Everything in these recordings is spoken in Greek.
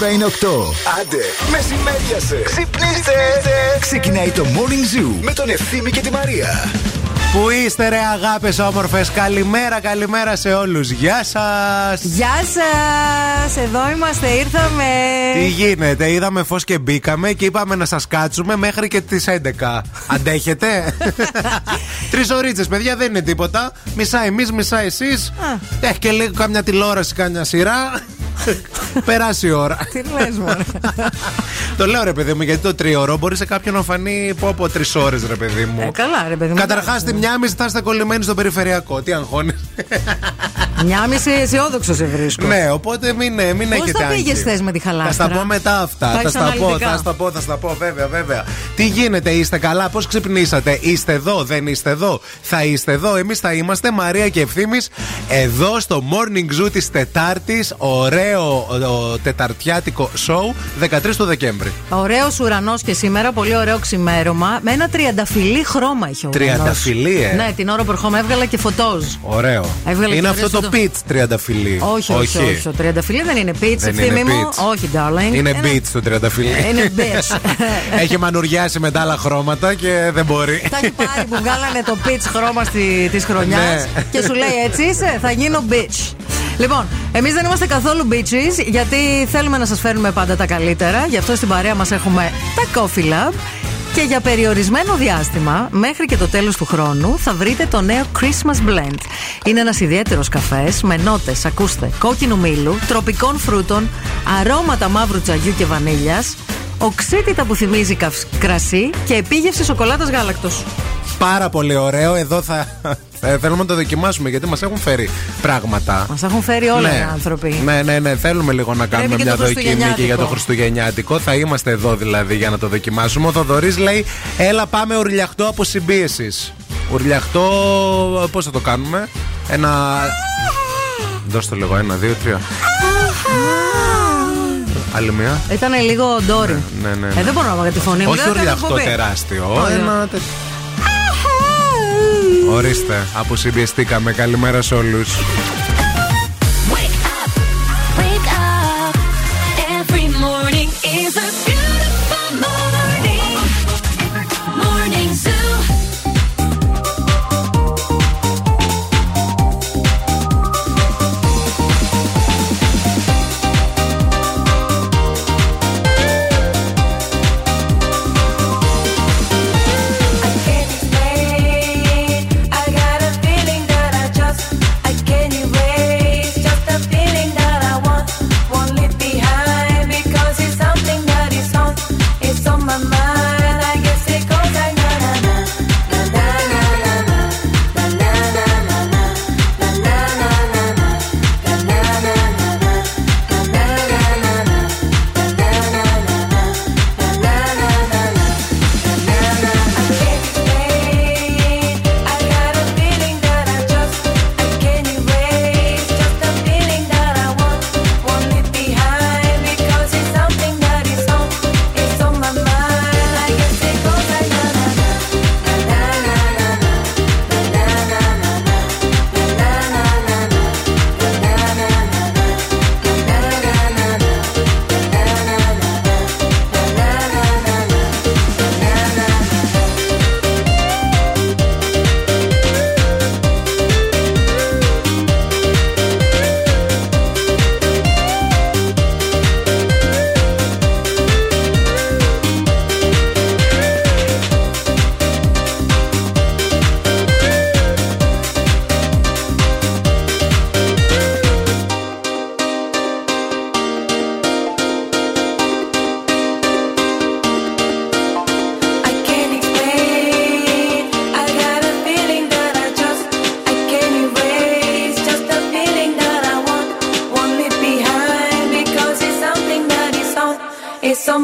Η ώρα είναι 8. Άντε, μεσημέριασε. Ξυπνήστε. Ξεκινάει το Morning Zoo με τον Ευθύμη και τη Μαρία. Πού είστε ρε αγάπες όμορφες; Καλημέρα καλημέρα σε όλους. Γεια σας. Γεια σας. Εδώ είμαστε ήρθαμε. Τι γίνεται; Είδαμε φως και μπήκαμε Και είπαμε να σας κάτσουμε μέχρι και τις 11 Αντέχετε; Τρεις ωρίτσες παιδιά δεν είναι τίποτα. Μισά εμείς μισά εσείς. Έχει και λίγο καμιά τηλεόραση καμιά σειρά Περάσει η ώρα. Τι λες, μόνο. Το λέω ρε παιδί μου, γιατί το τρίωρο μπορεί σε κάποιον να φανεί πω από τρεις ώρες, ρε παιδί μου. Ε, καλά, ρε παιδί μου. Καταρχάς, τη μια μισή θα είστε κολλημένοι στο περιφερειακό. Τι αγχώνει. Μια μισή αισιόδοξος σε βρίσκω. Ναι, οπότε μην, ε, μην έχετε Πώ τα πήγε χθε με τη χαλάστρα; Θα στα πω μετά αυτά. Θα στα πω, θα στα πω, θα στα πω, βέβαια, βέβαια. Τι γίνεται, είστε καλά, πώς ξυπνήσατε, είστε εδώ, δεν είστε εδώ, θα είστε εδώ. Εμείς θα είμαστε, Μαρία και Ευθύνη, εδώ στο morning zoo της Τετάρτης. Ωραίο ο, τεταρτιάτικο σοου 13 του Δεκέμβρη. Ωραίος ουρανός και σήμερα, πολύ ωραίο ξημέρωμα. Με ένα τριανταφυλλί χρώμα είχε ο Τριανταφυλλί, ε; Ναι, την ώρα που ερχόμαι έβγαλα και φωτόζ. Ωραίο. Έβγαλε είναι αυτό το πιτ τριανταφυλλί. Όχι, όχι, όχι. όχι. Το τριανταφυλλί δεν είναι πιτ, ευθύμη μου. Όχι, darling. Είναι beach το τριανταφυλλί. Είναι bitch. Έχει μανουριάσει με τα άλλα χρώματα και δεν μπορεί. Τα έχει πάρει που βγάλανε το pitch χρώμα της χρονιάς Ναι. και σου λέει έτσι είσαι, θα γίνω bitch. Λοιπόν, εμείς δεν είμαστε καθόλου bitches γιατί θέλουμε να σας φέρνουμε πάντα τα καλύτερα. Γι' αυτό στην παρέα μας έχουμε τα Coffee Lab. Και για περιορισμένο διάστημα, μέχρι και το τέλος του χρόνου, θα βρείτε το νέο Christmas Blend. Είναι ένας ιδιαίτερος καφές με νότες, ακούστε, κόκκινου μήλου, τροπικών φρούτων, αρώματα μαύρου τσαγιού και βανίλιας, οξύτητα που θυμίζει κρασί και επίγευση σοκολάτας γάλακτος. Πάρα πολύ ωραίο. Εδώ θα, θα θέλουμε να το δοκιμάσουμε γιατί μας έχουν φέρει πράγματα. Μας έχουν φέρει όλα ναι. οι άνθρωποι. Ναι, ναι, ναι. Θέλουμε λίγο να κάνουμε μια δοκιμή και για το Χριστουγεννιάτικο. Θα είμαστε εδώ δηλαδή για να το δοκιμάσουμε. Ο Θοδωρής λέει: Έλα, πάμε ουρλιαχτό από συμπίεσης. Ουρλιαχτό, πώς θα το κάνουμε; Ένα. Δώστε λίγο, ένα, δύο, τρία. Άλλη μία. Ήταν λίγο ντόρι. Ναι, ναι, ναι. Ε, δεν μπορώ να πω για τη φωνή μου. Όχι ουρλιαχτό τεράστιο. Ένα Ορίστε, αποσυμπιεστήκαμε. Καλημέρα σε όλους.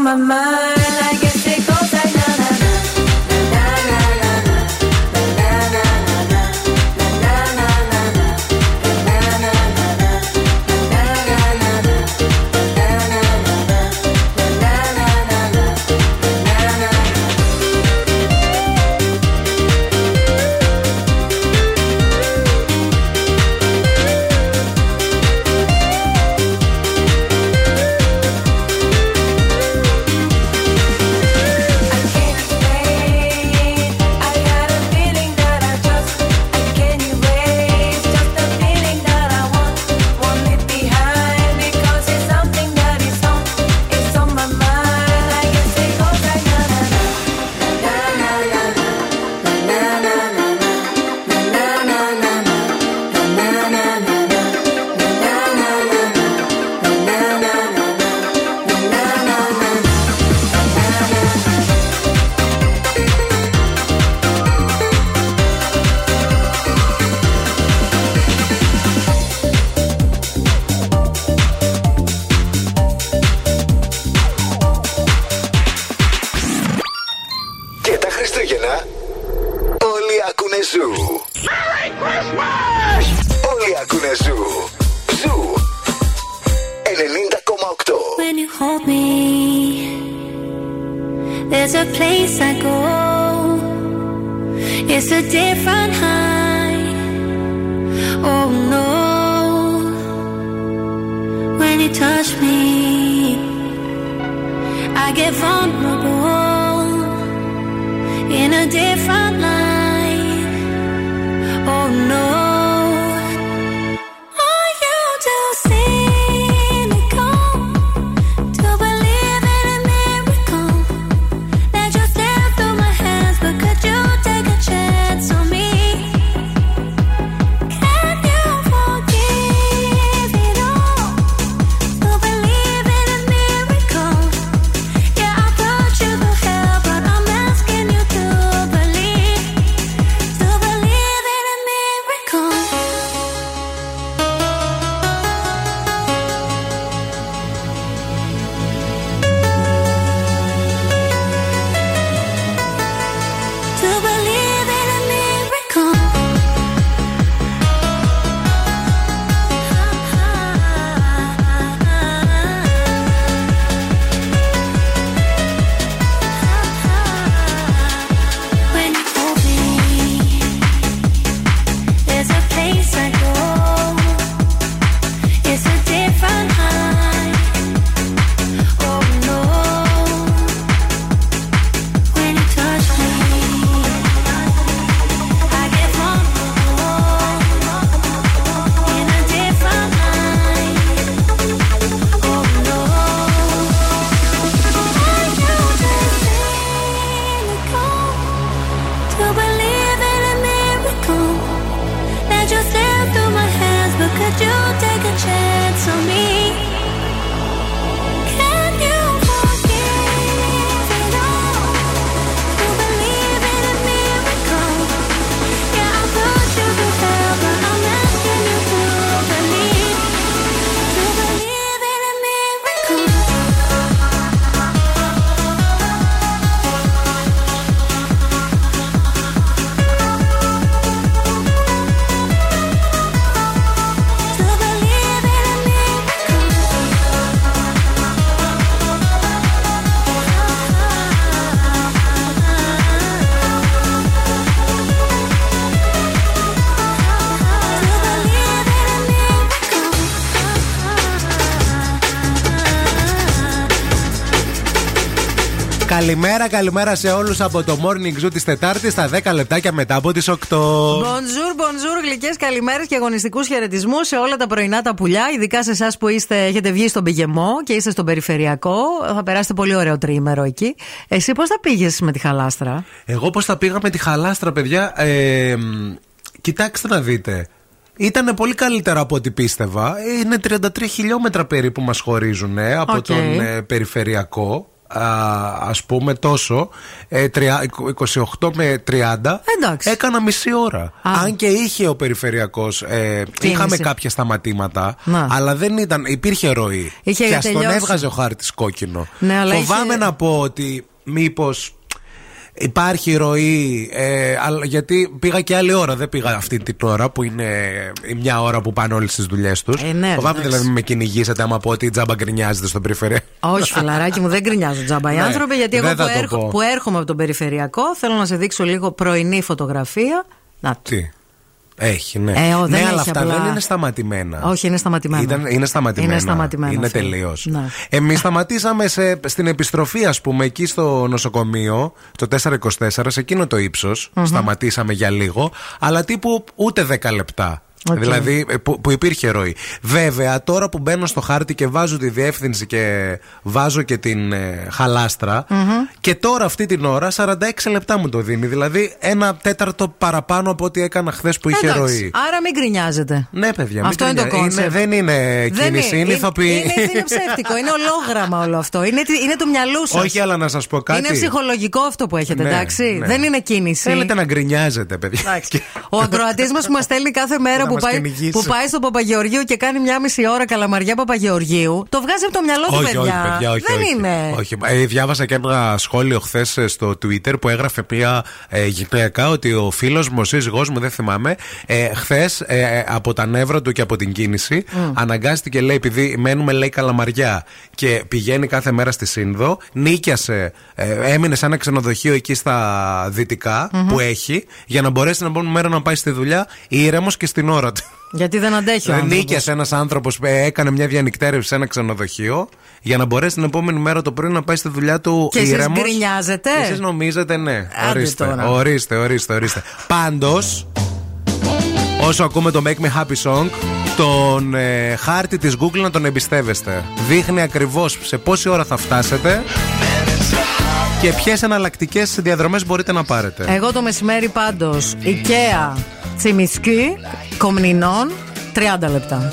my mind. Καλημέρα, καλημέρα σε όλους από το Morning Zoo της Τετάρτης στα 10 λεπτάκια μετά από τις 8. Bonjour, bonjour, γλυκές καλημέρες και αγωνιστικούς χαιρετισμούς σε όλα τα πρωινά τα πουλιά. Ειδικά σε εσάς που είστε, έχετε βγει στον πηγεμό και είστε στον περιφερειακό. Θα περάσετε πολύ ωραίο τρίμερο εκεί. Εσύ πώς θα πήγες με τη χαλάστρα; Εγώ πώς θα πήγα με τη χαλάστρα, παιδιά. Ε, κοιτάξτε να δείτε. Ήταν πολύ καλύτερα από ό,τι πίστευα. Είναι 33 χιλιόμετρα περίπου μας χωρίζουν από τον ε, περιφερειακό ας πούμε τόσο 28 ε, με 30 Εντάξει. έκανα μισή ώρα. Αν και είχε ο περιφερειακός ε, είχαμε κάποια σταματήματα αλλά δεν ήταν, υπήρχε ροή. Είχε και ας τον έβγαζε ο χάρτης κόκκινο. Ναι, φοβάμαι να πω ότι μήπως Υπάρχει ροή, ε, γιατί πήγα και άλλη ώρα. Δεν πήγα αυτή την ώρα που είναι η μια ώρα που πάνε όλες τις δουλειές τους. Ε, ναι, Φοβάμαι δηλαδή με κυνηγήσετε άμα πω ότι τζάμπα γκρινιάζετε στο περιφερειακό. Όχι, φιλαράκι μου, δεν γκρινιάζω τζάμπα οι ναι, άνθρωποι, γιατί εγώ που, που έρχομαι από τον περιφερειακό θέλω να σε δείξω λίγο πρωινή φωτογραφία. Να, Τι; Έχει, ναι. Ε, ο, ναι, αλλά αυτά δεν είναι σταματημένα. Όχι, είναι σταματημένα. Ήταν, είναι σταματημένα. Είναι, σταματημένα είναι τελείως. Ναι. Εμείς σταματήσαμε σε, στην επιστροφή, ας πούμε, εκεί στο νοσοκομείο, το 424, σε εκείνο το ύψος. Σταματήσαμε για λίγο, αλλά τύπου ούτε 10 λεπτά. Δηλαδή ε, που, που, υπήρχε ροή. Βέβαια, τώρα που μπαίνω στο χάρτη και βάζω τη διεύθυνση και βάζω και την ε, Χαλάστρα και τώρα αυτή την ώρα 46 λεπτά μου το δίνει. Δηλαδή ένα τέταρτο παραπάνω από ό,τι έκανα χθες που είχε Εντάξει, ροή. Άρα μην γκρινιάζετε. Ναι, παιδιά. Αυτό είναι το concept. Δεν είναι κίνηση, είναι, ηθοποιοί. Είναι, είναι ψεύτικο, είναι ολόγραμμα όλο αυτό. Είναι, είναι του μυαλού σας. Όχι, αλλά να σας πω κάτι. Είναι ψυχολογικό αυτό που έχετε, ναι, εντάξει. Ναι. Δεν είναι κίνηση. Θέλετε να γκρινιάζετε, παιδιά. Ο ακροατής μας που μας στέλνει κάθε μέρα που που, πάει, που πάει στο Παπαγεωργίου και κάνει μια μισή ώρα καλαμαριά Παπαγεωργίου, το βγάζει από το μυαλό του, παιδιά. Όχι, παιδιά όχι, Δεν όχι, είναι. Όχι. Ε, διάβασα και ένα σχόλιο χθες στο Twitter που έγραφε μια ε, γυναίκα ότι ο φίλος μου, ο σύζυγός μου, δεν θυμάμαι, ε, χθες ε, από τα νεύρα του και από την κίνηση mm. αναγκάστηκε, λέει, επειδή μένουμε, λέει, καλαμαριά και πηγαίνει κάθε μέρα στη Σύνδο, νίκιασε, ε, έμεινε σε ένα ξενοδοχείο εκεί στα δυτικα mm-hmm. που έχει, για να μπορέσει να μπορεί μέρα να πάει στη δουλειά ήρεμος και στην ώρα του. Γιατί δεν αντέχει ο Δεν νίκιασε ένας άνθρωπος που έκανε μια διανυκτέρευση σε ένα ξενοδοχείο για να μπορέσει την επόμενη μέρα το πρωί να πάει στη δουλειά του και ήρεμος. Και γκρινιάζετε; Εσείς νομίζετε, ναι. Ορίστε, ορίστε, ορίστε, ορίστε. Πάντως, όσο ακούμε το Make Me Happy Song, τον ε, χάρτη της Google να τον εμπιστεύεστε. Δείχνει ακριβώς σε πόση ώρα θα φτάσετε και ποιες εναλλακτικές διαδρομές μπορείτε να πάρετε. Εγώ το μεσημέρι πάντως IKEA Τσιμισκή Κομνηνών 30 λεπτά.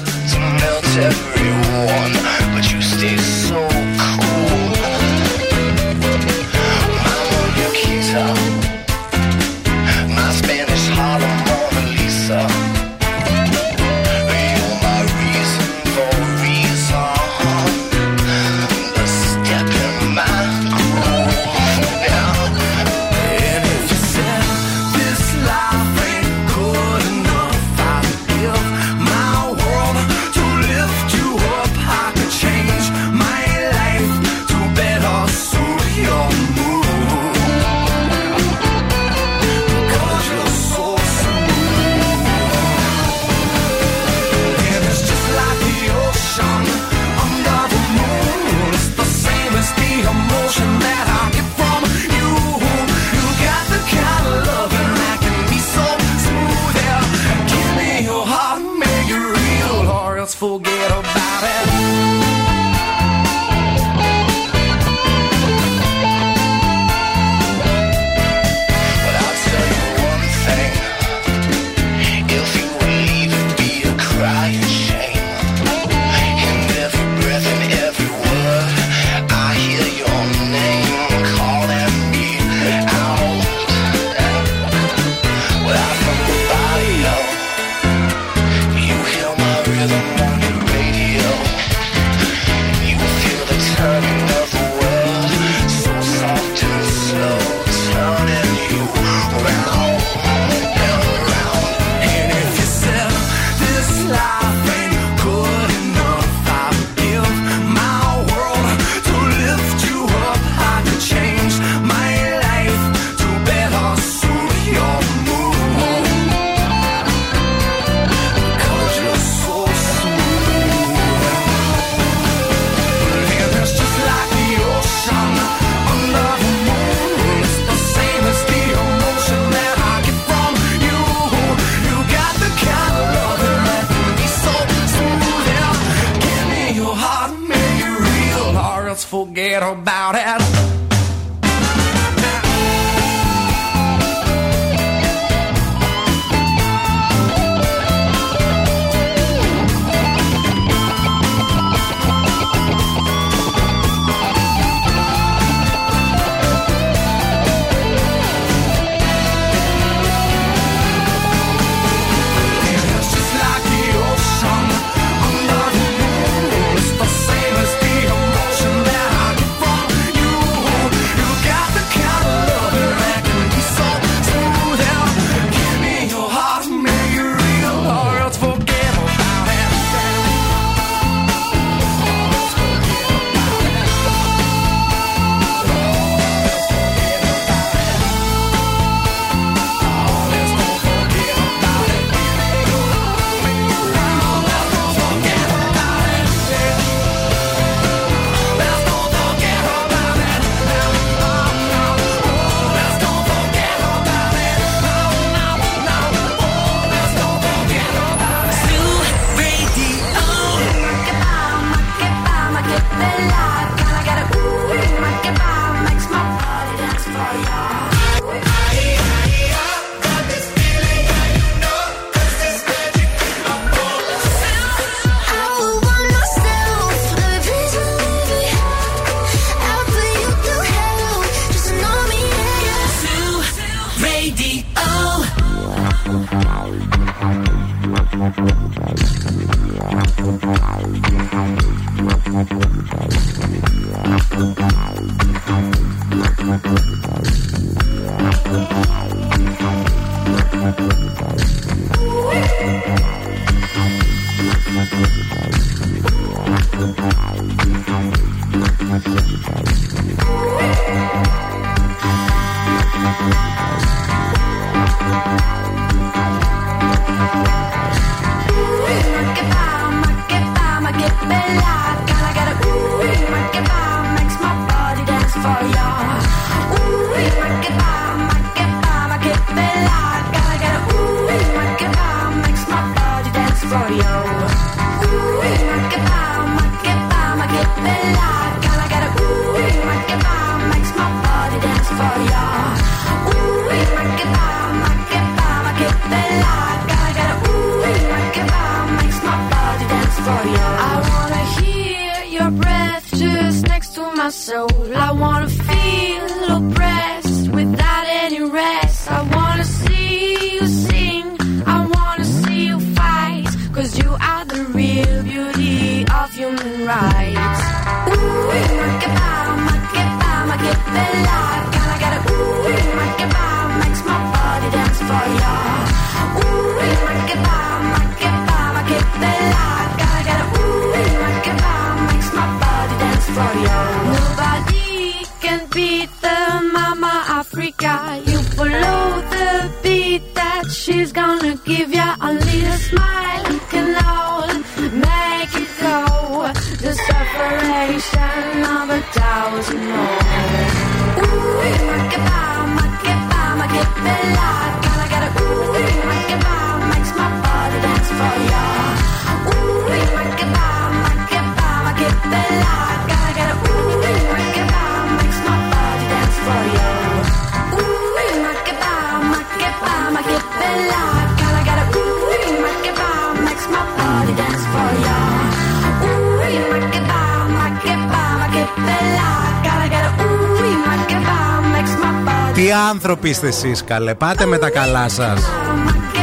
Άνθρωποι είστε εσείς, καλέ. Πάτε με τα καλά σας.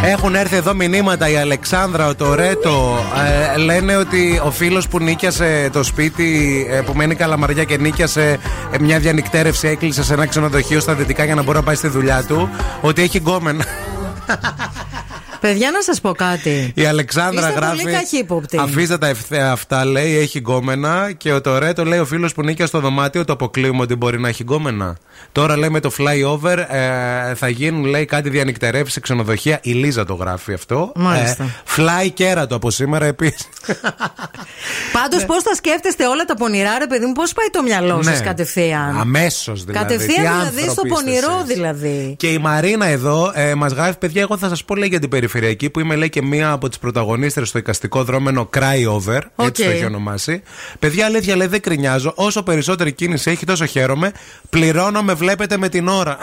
Έχουν έρθει εδώ μηνύματα η Αλεξάνδρα, ο Τωρέτο. Ε, λένε ότι ο φίλος που νίκιασε το σπίτι, ε, που μένει καλαμαριά και νίκιασε ε, μια διανυκτέρευση, έκλεισε σε ένα ξενοδοχείο στα δυτικά για να μπορεί να πάει στη δουλειά του, ότι έχει γκόμενα. Παιδιά, να σας πω κάτι. Η Αλεξάνδρα Είστε γράφει. Πολύ καχύποπτη. Αφήστε τα ευθέα αυτά, λέει, έχει γκόμενα. Και ο Τωρέτο λέει: Ο φίλος που νίκια στο δωμάτιο το αποκλείουμε ότι μπορεί να έχει γκόμενα. Τώρα λέει με το flyover ε, θα γίνουν λέει κάτι διανυκτερεύσει σε ξενοδοχεία. Η Λίζα το γράφει αυτό. Μάλιστα. Ε, fly κέρατο από σήμερα επίσης. Πάντως, ναι. πώς θα σκέφτεστε όλα τα πονηρά, ρε παιδί μου, πώς πάει το μυαλό ναι. σας κατευθείαν; Αμέσως δηλαδή. Κατευθείαν δηλαδή στο πονηρό δηλαδή. Και η Μαρίνα εδώ ε, μας γράφει, παιδιά, εγώ θα σας πω λέει για την περιφερειακή που είμαι λέει και μία από τις πρωταγωνίστρες στο οικαστικό δρόμενο Cry Over. Okay. Έτσι το έχει ονομάσει. Παιδιά, αλήθεια λέει δεν κρινιάζω. Όσο περισσότερη κίνηση έχει, τόσο χαίρομαι. Πληρώνω με βλέπετε με την ώρα.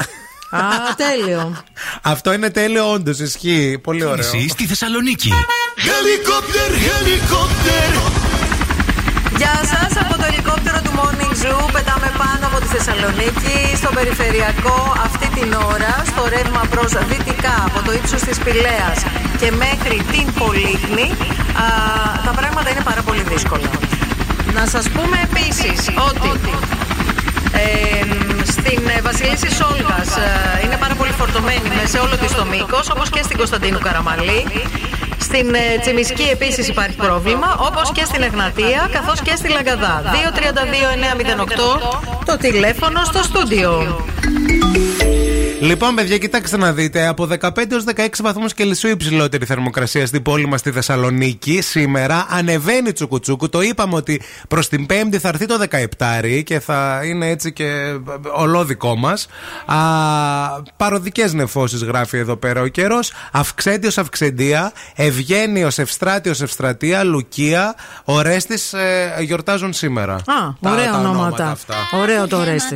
Α, τέλειο. Αυτό είναι τέλειο, όντως. Ισχύει. Πολύ ωραίο. Εσύ στη Θεσσαλονίκη. Χελικόπτερ, χελικόπτερ. Γεια σας από το ελικόπτερο του Morning Zoo. Πετάμε πάνω από τη Θεσσαλονίκη, στο περιφερειακό, αυτή την ώρα, στο ρεύμα προς δυτικά, από το ύψος της Πηλαία και μέχρι την Πολύχνη. Α, τα πράγματα είναι πάρα πολύ δύσκολα. Να σας πούμε επίσης ότι ε, στην Βασιλίση Σόλγα ε, είναι πάρα πολύ φορτωμένη σε όλο της το μήκος, όπως και στην Κωνσταντίνου Καραμαλή. Στην ε, Τσιμισκή επίσης υπάρχει πρόβλημα, όπως και στην Εγνατία καθώς και στη Λαγκαδά. 232-908 το τηλέφωνο στο στούντιο. Λοιπόν, παιδιά, κοιτάξτε να δείτε. Από 15 έως 16 βαθμούς Κελσίου υψηλότερη θερμοκρασία στην πόλη μας στη Θεσσαλονίκη. Σήμερα ανεβαίνει τσουκουτσούκου. Το είπαμε ότι προς την Πέμπτη θα έρθει το 17 και θα είναι έτσι και ολόδικό μας. Παροδικές νεφώσεις γράφει εδώ πέρα ο καιρός. Αυξέντιος Αυξεντία. Ευγένιος Ευστράτιος Ευστρατεία. Λουκία. Ορέστη ε, γιορτάζουν σήμερα. Α, ωραία ονόματα. Ωραίο το Ορέστη.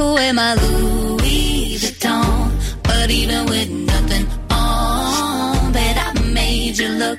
could wear my Louis Vuitton, but even with nothing on, bet I made you look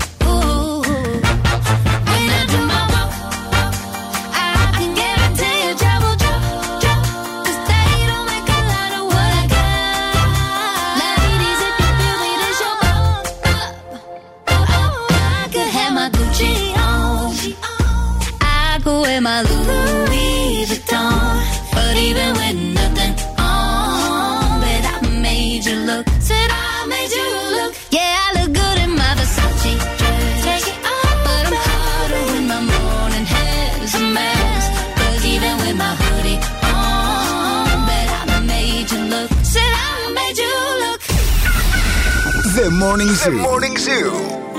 The Morning Zoo. The Morning Zoo.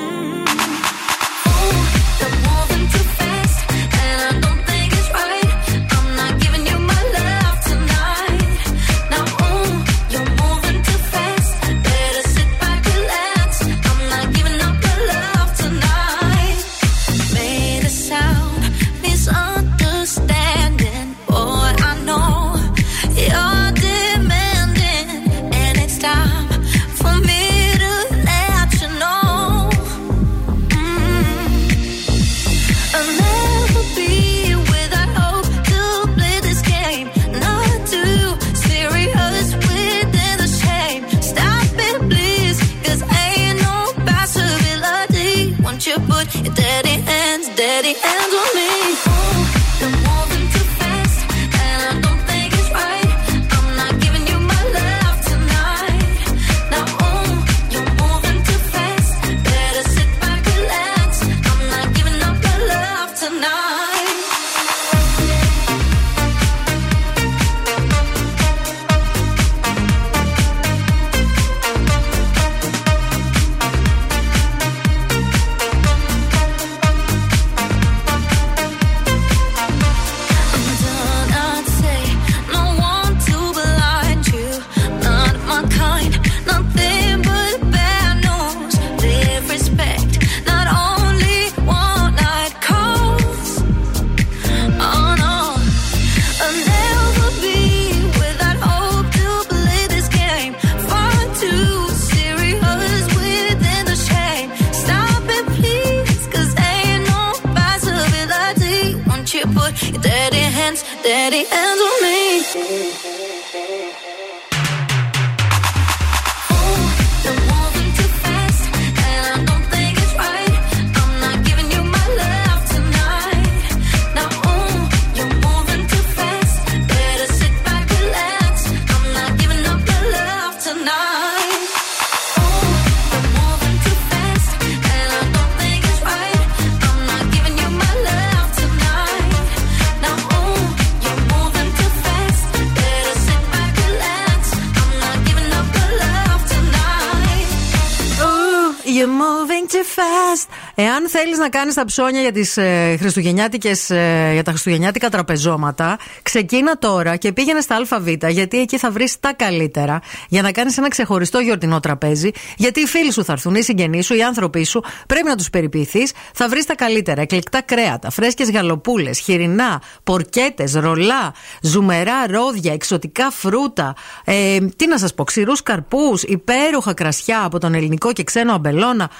Εάν θέλεις να κάνεις τα ψώνια για, τις, ε, χριστουγεννιάτικες, ε, για τα χριστουγεννιάτικα τραπεζώματα, ξεκίνα τώρα και πήγαινε στα ΑΒ, γιατί εκεί θα βρεις τα καλύτερα για να κάνεις ένα ξεχωριστό γιορτινό τραπέζι. Γιατί οι φίλοι σου θα έρθουν, οι συγγενείς σου, οι άνθρωποι σου, πρέπει να τους περιποιηθείς. Θα βρεις τα καλύτερα. Εκλεκτά κρέατα, φρέσκες γαλοπούλες, χοιρινά, πορκέτες, ρολά, ζουμερά ρόδια, εξωτικά φρούτα. Ε, τι να σας πω, ξηρούς καρπούς, υπέροχα κρασιά από τον ελληνικό και ξένο αμπελώνα.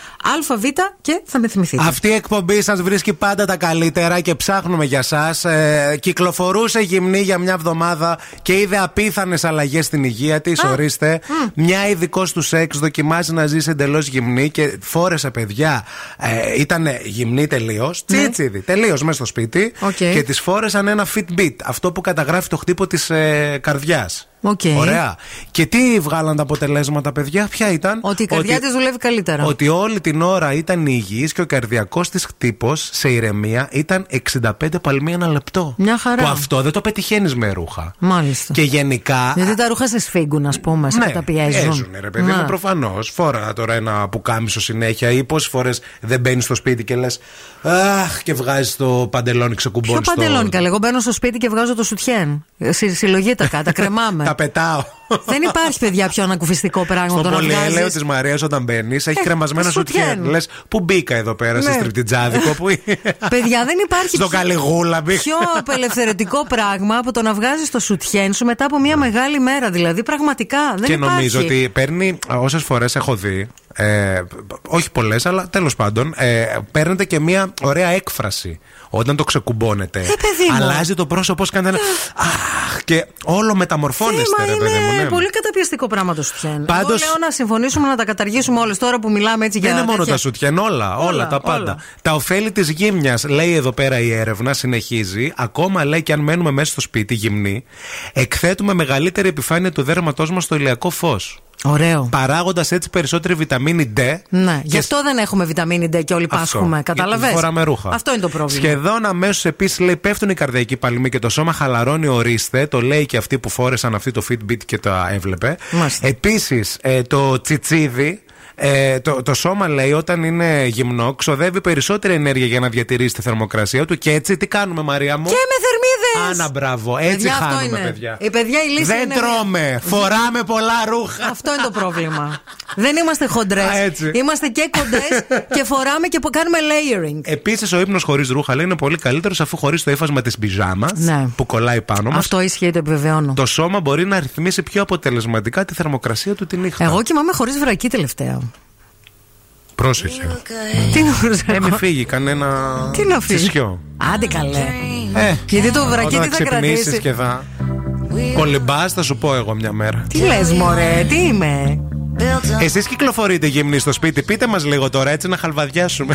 ΑΒ και θα με θυμηθείτε. Αυτή η εκπομπή σας βρίσκει πάντα τα καλύτερα και ψάχνουμε για εσά. Ε, κυκλοφορούσε γυμνή για μια εβδομάδα και είδε απίθανες αλλαγές στην υγεία της. Ορίστε. Μια ειδικός του σεξ δοκιμάζει να ζήσει εντελώς γυμνή και φόρεσε παιδιά. Ε, ήταν γυμνή τελείως. Ναι. Τσίτσιδη. Τελείως μέσα στο σπίτι. Και της φόρεσαν ένα Fitbit. Αυτό που καταγράφει το χτύπο της ε, καρδιάς. Okay. Ωραία. Και τι βγάλαν τα αποτελέσματα, παιδιά, ποια ήταν; Ότι η καρδιά της δουλεύει καλύτερα. Ότι όλη την ώρα ήταν υγιής και ο καρδιακός της χτύπος σε ηρεμία ήταν 65 παλμοί ένα λεπτό. Μια χαρά. Που αυτό δεν το πετυχαίνεις με ρούχα. Μάλιστα. Και γενικά. Γιατί τα ρούχα σε σφίγγουν, ας πούμε, σε ναι, καταπιέζουν. Πιέζουν, ρε παιδί μου, προφανώς. Φόρα τώρα ένα πουκάμισο συνέχεια ή πόσες φορές δεν μπαίνεις στο σπίτι και λες. Αχ, και βγάζεις το παντελόνι ξεκουμπώνεις. Ποιο παντελόνι, καλέ. Εγώ μπαίνω στο σπίτι και βγάζω το σουτιέν. Συλλογή τα κάτω, κρεμάμε. τα πετάω. Δεν υπάρχει, παιδιά, πιο ανακουφιστικό πράγμα. Στο πολυέλαιο της Μαρίας, όταν μπαίνεις, έχει ε, κρεμασμένα σουτιέν. Λες, πού μπήκα εδώ πέρα, ναι. σε στριπτιτζάδικο. Που... παιδιά, δεν υπάρχει. Στο καλιγούλα Πιο απελευθερωτικό πράγμα από το να βγάζεις το σουτιέν σου μετά από μια μεγάλη μέρα. Δηλαδή, πραγματικά δεν και υπάρχει. Και νομίζω ότι παίρνει, όσε φορές έχω δει, ε, όχι πολλές, αλλά τέλος πάντων, ε, παίρνετε και μια ωραία έκφραση όταν το ξεκουμπώνετε. Ε, αλλάζει το πρόσωπο, κάνει ένα. Αχ, και όλο μεταμορφώνεστε, ρε παιδί μου. Είναι ναι. πολύ καταπιεστικό πράγμα το σουτιέν. Πάντως... Εγώ λέω να συμφωνήσουμε να τα καταργήσουμε όλες τώρα που μιλάμε έτσι για Δεν είναι μόνο τα σουτιέν, όλα, όλα, τα πάντα. Όλα. Τα ωφέλη της γύμνιας, λέει εδώ πέρα η έρευνα, συνεχίζει. Ακόμα λέει και αν μένουμε μέσα στο σπίτι γυμνή, εκθέτουμε μεγαλύτερη επιφάνεια του δέρματός μας στο ηλιακό φως. Ωραίο. Παράγοντας έτσι περισσότερη βιταμίνη D. Ναι, γι' αυτό δεν έχουμε βιταμίνη D και όλοι πάσχουμε. Κατάλαβες; Φοράμε ρούχα. Αυτό είναι το πρόβλημα. Σχεδόν αμέσως επίσης λέει πέφτουν οι καρδιακοί παλμοί και το σώμα χαλαρώνει ορίστε. Το λέει και αυτοί που φόρεσαν αυτή το Fitbit και το έβλεπε. Επίσης ε, το τσιτσίδι ε, το, το σώμα λέει όταν είναι γυμνό ξοδεύει περισσότερη ενέργεια για να διατηρήσει τη θερμοκρασία του και έτσι τι κάνουμε Μαρία μου; Και με θερμίδε! Άνα μπράβο, έτσι παιδιά, χάνουμε είναι. παιδιά. Η παιδιά η λύση Δεν είναι... τρώμε, φοράμε πολλά ρούχα. Αυτό είναι το πρόβλημα. Δεν είμαστε χοντρές. Είμαστε και κοντές και φοράμε και κάνουμε layering. Επίσης, ο ύπνος χωρίς ρούχα λέει είναι πολύ καλύτερος αφού χωρί το ύφασμα της πιζάμα ναι. που κολλάει πάνω μας. Αυτό ισχύει, το επιβεβαιώνω. Το σώμα μπορεί να ρυθμίσει πιο αποτελεσματικά τη θερμοκρασία του τη νύχτα. Εγώ κοιμάμαι χωρίς βρακή τελευταία. Πρόσεχε. Τι να προσέχω. Ε, μη φύγει κανένα Τι να φύγει. Τσισιό. Άντε καλέ. Ε, Γιατί το βρακί τι θα κρατήσει. και θα. Κολυμπάς, θα σου πω εγώ μια μέρα. Τι λες, Μωρέ, τι είμαι. Εσείς κυκλοφορείτε γυμνοί στο σπίτι, πείτε μας λίγο τώρα έτσι να χαλβαδιάσουμε.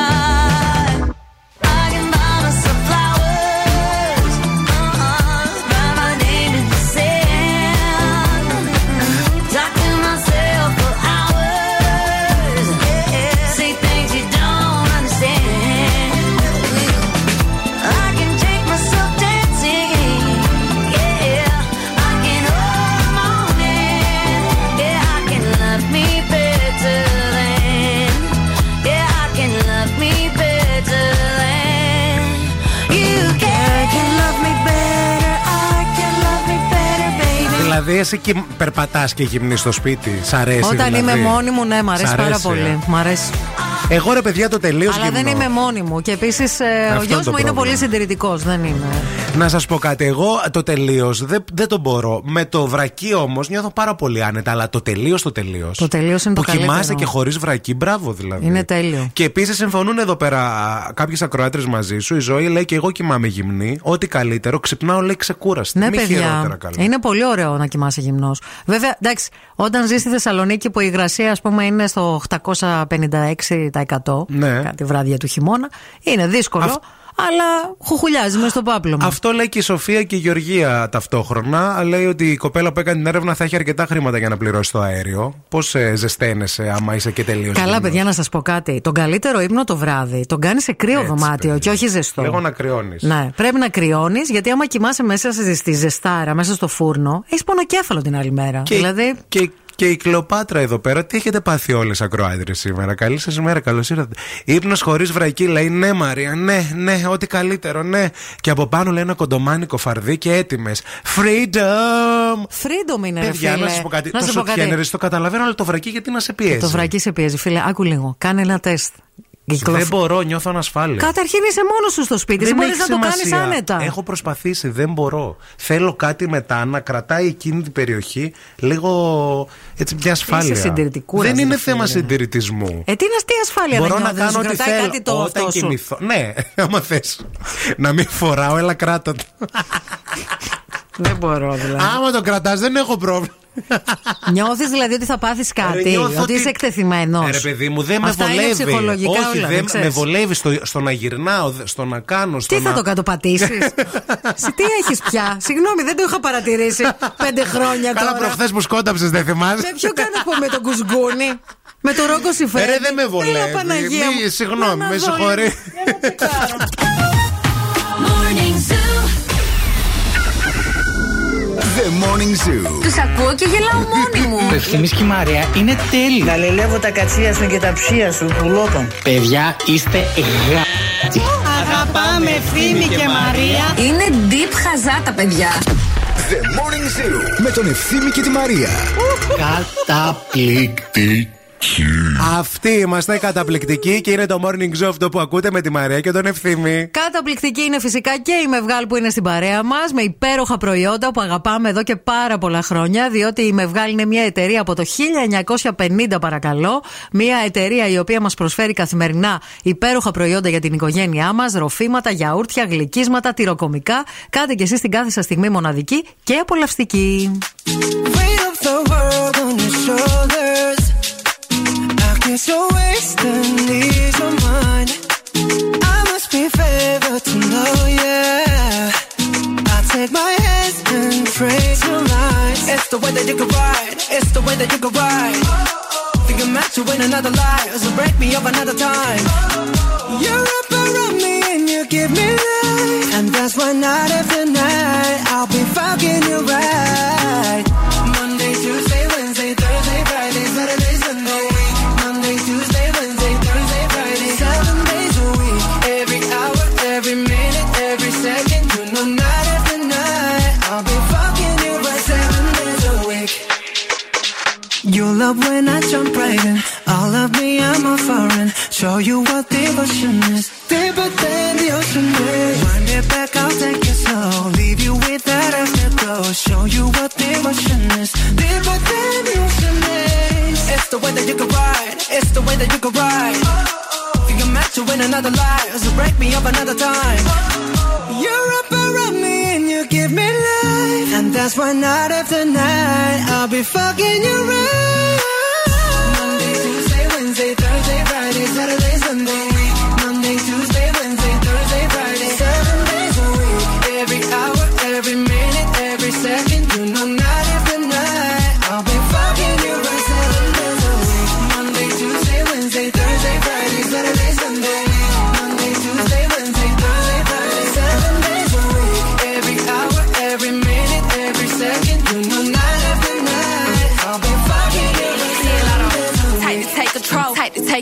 Δηλαδή, εσύ περπατάς και γυμνείς στο σπίτι. Σ' αρέσει. Όταν δηλαδή. είμαι μόνη μου, ναι, μ' αρέσει, πάρα πολύ. Μ' αρέσει. Εγώ ρε παιδιά το τελείως Αλλά δεν είμαι μόνη μου. Και επίσης ε, ο γιος μου είναι πολύ συντηρητικός. Δεν είναι. Να σας πω κάτι. Εγώ το τελείως δεν, δεν το μπορώ. Με το βρακί όμως νιώθω πάρα πολύ άνετα. Αλλά το τελείως το τελείως. Το τελείως είναι το Που κοιμάσαι και χωρίς βρακί, μπράβο δηλαδή. Είναι τέλειο. Και επίσης συμφωνούν εδώ πέρα κάποιες ακροάτρες μαζί σου. Η ζωή λέει και εγώ κοιμάμαι γυμνή. Ό,τι καλύτερο. Ξυπνάω λέει ξεκούραστη. Ναι, παιδιά. Είναι πολύ ωραίο να κοιμάσαι γυμνός. Βέβαια, εντάξει, όταν ζεις στη Θεσσαλονίκη που η υγρασία, ας πούμε, είναι στο 856% ναι. κάτι βράδια του χειμώνα, είναι δύσκολο αλλά χουχουλιάζει μες στο πάπλωμα. Αυτό λέει και η Σοφία και η Γεωργία ταυτόχρονα. Λέει ότι η κοπέλα που έκανε την έρευνα θα έχει αρκετά χρήματα για να πληρώσει το αέριο. Πώς ε, ζεσταίνεσαι άμα είσαι και τελείως. Καλά, παιδιά, να σας πω κάτι. Τον καλύτερο ύπνο το βράδυ τον κάνεις σε κρύο Έτσι, δωμάτιο παιδί. και όχι ζεστό. Λέγω να κρυώνεις. Ναι, πρέπει να κρυώνεις γιατί άμα κοιμάσαι μέσα στη ζεστάρα, μέσα στο φούρνο, έχεις πονοκέφαλο την άλλη μέρα. Και, δηλαδή... και και η Κλεοπάτρα εδώ πέρα, τι έχετε πάθει όλες ακροάδρε σήμερα; Καλή σας ημέρα, καλώς ήρθατε. Ήπνο χωρίς βρακή, λέει ναι, Μαρία, ναι, ναι, ό,τι καλύτερο, ναι. Και από πάνω λέει ένα κοντομάνικο φαρδί και έτοιμες. Freedom! Freedom είναι, Παιδιά, ρε, να σας πω κάτι. Να το το καταλαβαίνω, αλλά το βρακί γιατί να σε πιέζει; Το βρακί σε πιέζει, φίλε. Άκου λίγο. Κάνε ένα τεστ. Δεν μπορώ, νιώθω ανασφάλεια. Καταρχήν είσαι μόνος σου στο σπίτι. Δεν μπορεί να το κάνεις άνετα. Έχω προσπαθήσει, δεν μπορώ. Θέλω κάτι μετά να κρατάει εκείνη την περιοχή λίγο έτσι μια ασφάλεια. Είσαι δεν είναι θέμα συντηρητισμού. Ε, τι είναι αστεία ασφάλεια Μπορώ να, να κάνω ό,τι θέλω. Κάτι το Όταν κοιμηθώ. Ναι, άμα θες. να μην φοράω, έλα κράτο Δεν μπορώ δηλαδή. Άμα το κρατάς, δεν έχω πρόβλημα. Νιώθεις δηλαδή ότι θα πάθεις κάτι, ότι, ότι είσαι εκτεθειμένος. Ρε παιδί μου, δεν με βολεύει. Όχι, όλα, δεν με βολεύει στο, στο, να γυρνάω, στο να κάνω. Στο τι να... θα το κατοπατήσεις; τι έχεις πια; Συγγνώμη, δεν το είχα παρατηρήσει πέντε χρόνια τώρα. Καλά, προχθές που σκόταψες, δεν θυμάσαι. Με ποιο κάνω με τον κουσγκούνι. Με το ρόκο συμφέρον. Ρε δεν με βολεύει. Συγγνώμη, με συγχωρεί. The Morning Zoo. Τους ακούω και γελάω μόνη μου. Το ευθύνη και η Μαρία είναι τέλειο. Γαλελεύω τα κατσία σου και τα ψία σου, πουλότων. Παιδιά, είστε γα. Αγαπάμε ευθύνη και Μαρία. Είναι deep χαζά τα παιδιά. The Morning Zoo με τον Ευθύμη και τη Μαρία. Καταπληκτική. Αυτοί είμαστε καταπληκτικοί και είναι το morning show αυτό που ακούτε με τη Μαρία και τον Ευθύμη. Καταπληκτική είναι φυσικά και η Μευγάλ που είναι στην παρέα μας με υπέροχα προϊόντα που αγαπάμε εδώ και πάρα πολλά χρόνια. Διότι η Μευγάλ είναι μια εταιρεία από το 1950, παρακαλώ. Μια εταιρεία η οποία μας προσφέρει καθημερινά υπέροχα προϊόντα για την οικογένειά μας, ροφήματα, γιαούρτια, γλυκίσματα, τυροκομικά. Κάντε κι εσείς την κάθε σας στιγμή μοναδική και απολαυστική. Guess you're wasting these on mine. I must be favored to know, yeah. I take my hands and pray to lines. It's the way that you can ride. It's the way that you can ride. Think I'm meant to win another life, so break me up another time. Oh. You're up around me and you give me life, and that's why night after night I'll be fucking you right. Love when I jump right in. All of me, I'm a foreign. Show you what devotion is. Deeper than the ocean is. Wind it back, I'll take it slow. Leave you with that afterglow. Show you what devotion is. Deeper than the ocean is. It's the way that you can ride. It's the way that you can ride. Think I'm meant to win another life, so break me up another time. You're up and you give me life, and that's why night after night I'll be fucking you right.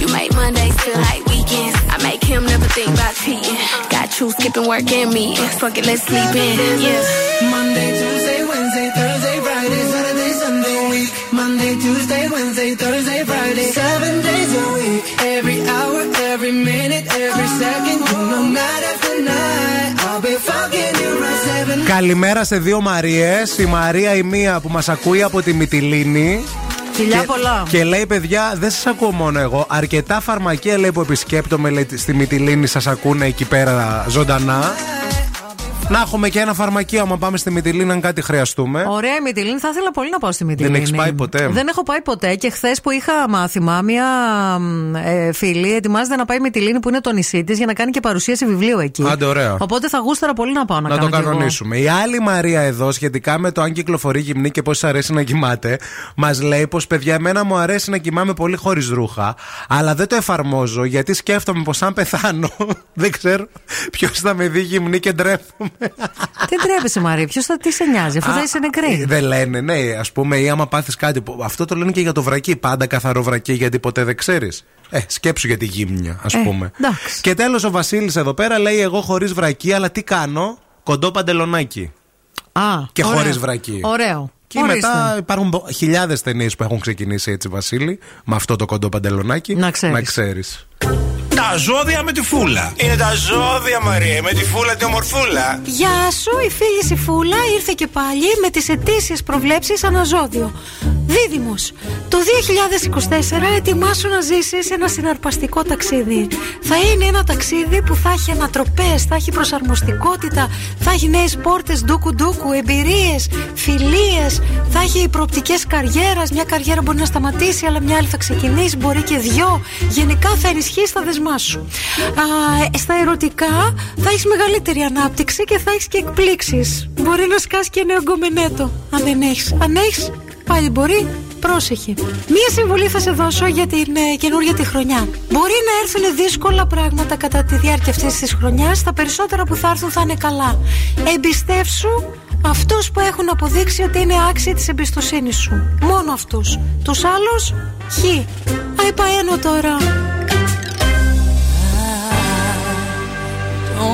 You make Mondays feel like weekends. I make him never think about cheating. Got you skipping work and meeting. Fuck it, let's sleep in. Yeah. Monday, Tuesday, Wednesday, Thursday, Friday, Saturday, Sunday, week. Monday, Tuesday, Wednesday, Thursday, Friday, seven days a week. Every hour, every minute, every second, you know, night after night. I'll be fucking you right seven. Καλημέρα σε δύο Μαρίε. Η Μαρία η μία που μα ακούει από τη Μυτιλίνη. Φιλιά και, πολλά. Και λέει, παιδιά, δεν σας ακούω μόνο εγώ. Αρκετά φαρμακεία λέει που επισκέπτομαι λέει, στη Μυτιλίνη σας ακούνε εκεί πέρα ζωντανά. Να έχουμε και ένα φαρμακείο άμα πάμε στη Μυτιλίνη αν κάτι χρειαστούμε. Ωραία η Μυτιλίνη, θα ήθελα πολύ να πάω στη Μυτιλίνη. Δεν έχεις πάει ποτέ; Δεν έχω πάει ποτέ και χθες που είχα μάθημα, μια ε, φίλη ετοιμάζεται να πάει Μυτιλίνη που είναι το νησί της για να κάνει και παρουσίαση βιβλίου εκεί. Άντε, ωραία. Οπότε θα γούσταρα πολύ να πάω να, Να κάνω το κι εγώ. κανονίσουμε. Η άλλη Μαρία εδώ, σχετικά με το αν κυκλοφορεί γυμνή και πώς αρέσει να κοιμάται, μας λέει πως παιδιά, εμένα μου αρέσει να κοιμάμαι πολύ χωρίς ρούχα, αλλά δεν το εφαρμόζω γιατί σκέφτομαι πως αν πεθάνω, δεν ξέρω ποιος θα με δει γυμνή και ντρέπομαι. Τι ντρέπεσαι, Μαρία, ποιος θα τι σε νοιάζει, αφού θα είσαι νεκρή. Ε, Δεν λένε, ναι, ας πούμε, ή άμα πάθεις κάτι. που- Αυτό το λένε και για το βρακί. Πάντα καθαρό βρακί, γιατί ποτέ δεν ξέρεις. Ε, σκέψου για τη γύμνια, ας Ε, πούμε. εντάξει. Και τέλος ο Βασίλης εδώ πέρα λέει: Εγώ χωρίς βρακί, αλλά τι κάνω, κοντό παντελονάκι. Α, Και ωραίο. χωρίς βρακί. Ωραίο. Και Ορίστε. μετά υπάρχουν χιλιάδες ταινίες που έχουν ξεκινήσει έτσι, Βασίλη, με αυτό το κοντό παντελονάκι. Να ξέρεις. Να ξέρεις. Τα ζώδια με τη φούλα. Είναι τα ζώδια, Μαρία, με τη φούλα τη ομορφούλα. Γεια σου, η φίλη η Φούλα ήρθε και πάλι με τις ετήσιες προβλέψεις αναζώδιο. Δίδυμος, το 2024 ετοιμάσου να ζήσεις ένα συναρπαστικό ταξίδι. Θα είναι ένα ταξίδι που θα έχει ανατροπές, θα έχει προσαρμοστικότητα, θα έχει νέες πόρτες ντούκου ντούκου, εμπειρίες, φιλίες, θα έχει προοπτικές καριέρας. Μια καριέρα μπορεί να σταματήσει, αλλά μια άλλη θα ξεκινήσει, μπορεί και δυο. Γενικά θα ενισχύσει τα δεσμά σου. Α, στα ερωτικά θα έχεις μεγαλύτερη ανάπτυξη και θα έχεις και εκπλήξεις. Μπορεί να σκάσει και νέο γκομενέτο, αν δεν έχεις. Αν έχεις, πάλι μπορεί. Πρόσεχε. Μία συμβουλή θα σε δώσω για την ε, καινούργια τη χρονιά. Μπορεί να έρθουν δύσκολα πράγματα κατά τη διάρκεια αυτής της χρονιάς. Τα περισσότερα που θα έρθουν θα είναι καλά. Εμπιστεύσου αυτούς που έχουν αποδείξει ότι είναι άξιοι της εμπιστοσύνης σου. Μόνο αυτούς. Τους άλλους, χ. Αϊπαένω τώρα.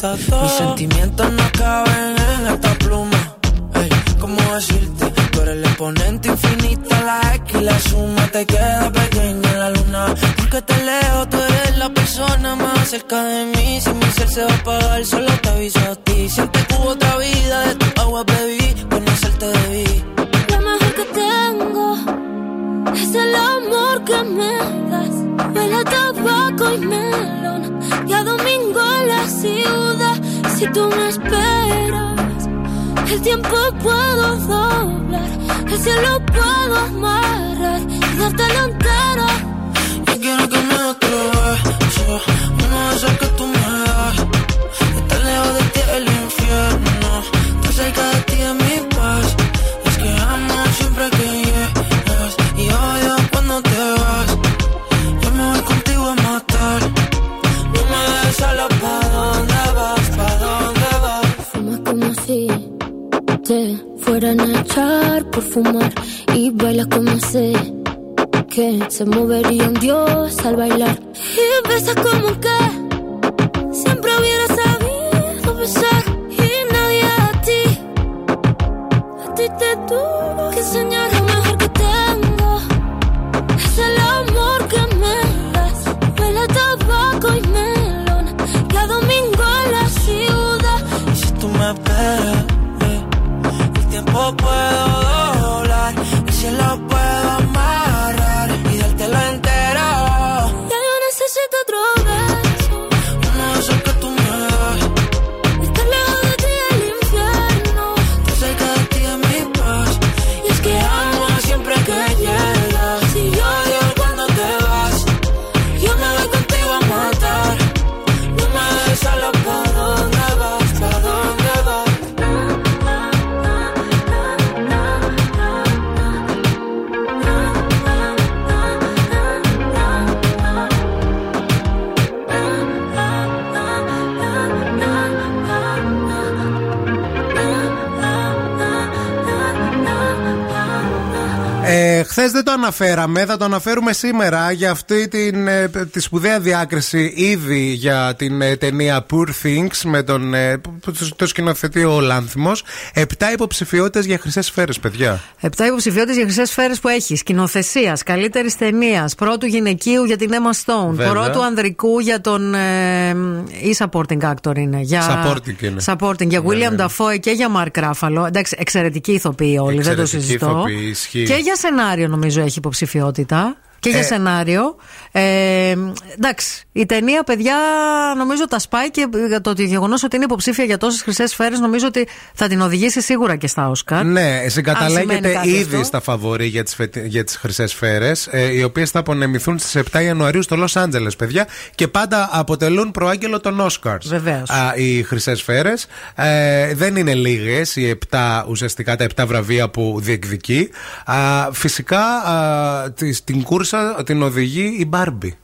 thought Ε, Χθες δεν το αναφέραμε, θα το αναφέρουμε σήμερα για αυτή την, ε, τη σπουδαία διάκριση ήδη για την ε, ταινία Poor Things με τον ε, που- που το, το σκηνοθετεί ο Λάνθιμος. Επτά υποψηφιότητες για χρυσές σφαίρες, παιδιά. Επτά υποψηφιότητες για χρυσές σφαίρες που έχει. Σκηνοθεσίας, καλύτερης ταινίας, πρώτου γυναικείου για την Emma Stone, Βέβαια. πρώτου ανδρικού για τον. Ε, ή supporting actor είναι. Για, Supporting είναι. Supporting, για William Dafoe και για Mark Ruffalo. Εντάξει, εξαιρετικοί ηθοποιοί όλοι, δεν το Εξαιρετικοί συζητώ. ηθοποιοί, ισχύει. Και για σενάριο νομίζω έχει υποψηφιότητα. Και για Ε. σενάριο. Ε, εντάξει, η ταινία, παιδιά, νομίζω τα σπάει και για το γεγονός ότι είναι υποψήφια για τόσες χρυσές σφαίρες, νομίζω ότι θα την οδηγήσει σίγουρα και στα Όσκαρ. Ναι, συγκαταλέγεται σημαίνει κάτι ήδη αυτό. στα φαβορή για τις, φετι... για τις χρυσές σφαίρες ε, οι οποίες θα απονεμηθούν στις 7 Ιανουαρίου στο Λος Άντζελες παιδιά και πάντα αποτελούν προάγγελο των Όσκαρς Βεβαίως. Α, οι χρυσές σφαίρες ε, δεν είναι λίγες οι 7 ουσιαστικά τα 7 βραβεία που διεκδικεί Α, φυσικά α, της- την κούρσα την οδηγεί η Μπάρμπι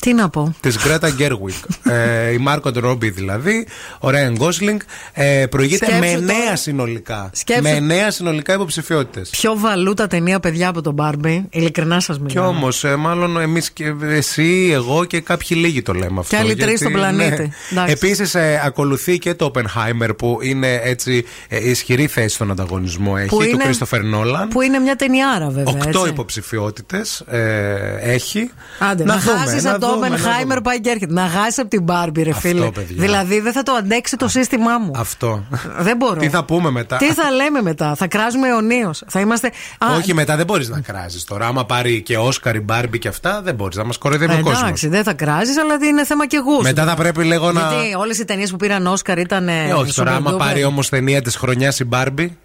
Τι να πω. Της Γκρέτα Γκέργουικ. ε, η Μάργκο Ρόμπι δηλαδή, ο Ράιαν Γκόσλινγκ. Ε, προηγείται Σκέψου με τώρα. εννέα συνολικά. Σκέψου. Με εννέα συνολικά υποψηφιότητες. Πιο βαλούτα ταινία, παιδιά, από την Μπάρμπι. Ειλικρινά σας μιλάω. Κι όμως, μάλλον εμείς και εσύ, εγώ και κάποιοι λίγοι το λέμε αυτό. Και άλλοι τρεις στον πλανήτη. Εντάξει. Επίσης, ακολουθεί και το Oppenheimer που είναι έτσι ε, ισχυρή θέση στον ανταγωνισμό. Έχει Που του είναι- Christopher Nolan. Που είναι μια ταινιάρα, βέβαια. Οκτώ έτσι. υποψηφιότητες ε, έχει. Άντε, να, χάσεις από το δούμε, να Oppenheimer δούμε. πάει και έρχεται. Να χάσει από την Barbie, ρε Αυτό, φίλε. παιδιά. Δηλαδή δεν θα το αντέξει το σύστημά μου. Αυτό. Δεν μπορώ. Τι θα πούμε μετά; Τι θα λέμε μετά, θα κράζουμε αιωνίως. Θα είμαστε. Α, Όχι, μετά δεν μπορείς να κράζεις τώρα. Άμα πάρει και Όσκαρ, η Μπάρμπι και αυτά, δεν μπορείς να μας κοροϊδεύει ο κόσμος. Εντάξει, δεν θα κράζεις, αλλά είναι θέμα και γούστου. Μετά θα πρέπει λίγο να. Γιατί όλες οι ταινίες που πήραν Όσκαρ ήταν. Ε, όχι τώρα, άμα πάρει όμως ταινία της χρονιάς η Μπάρμπι.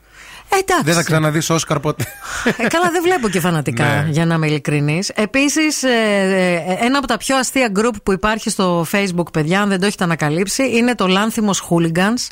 Εντάξει. Δεν θα ξαναδείς Όσκαρ ποτέ. Ε, καλά, δεν βλέπω και φανατικά, Ναι. για να είμαι ειλικρινής. Επίσης, ένα από τα πιο αστεία group που υπάρχει στο Facebook, παιδιά, αν δεν το έχετε ανακαλύψει, είναι το Λάνθιμος Hooligans.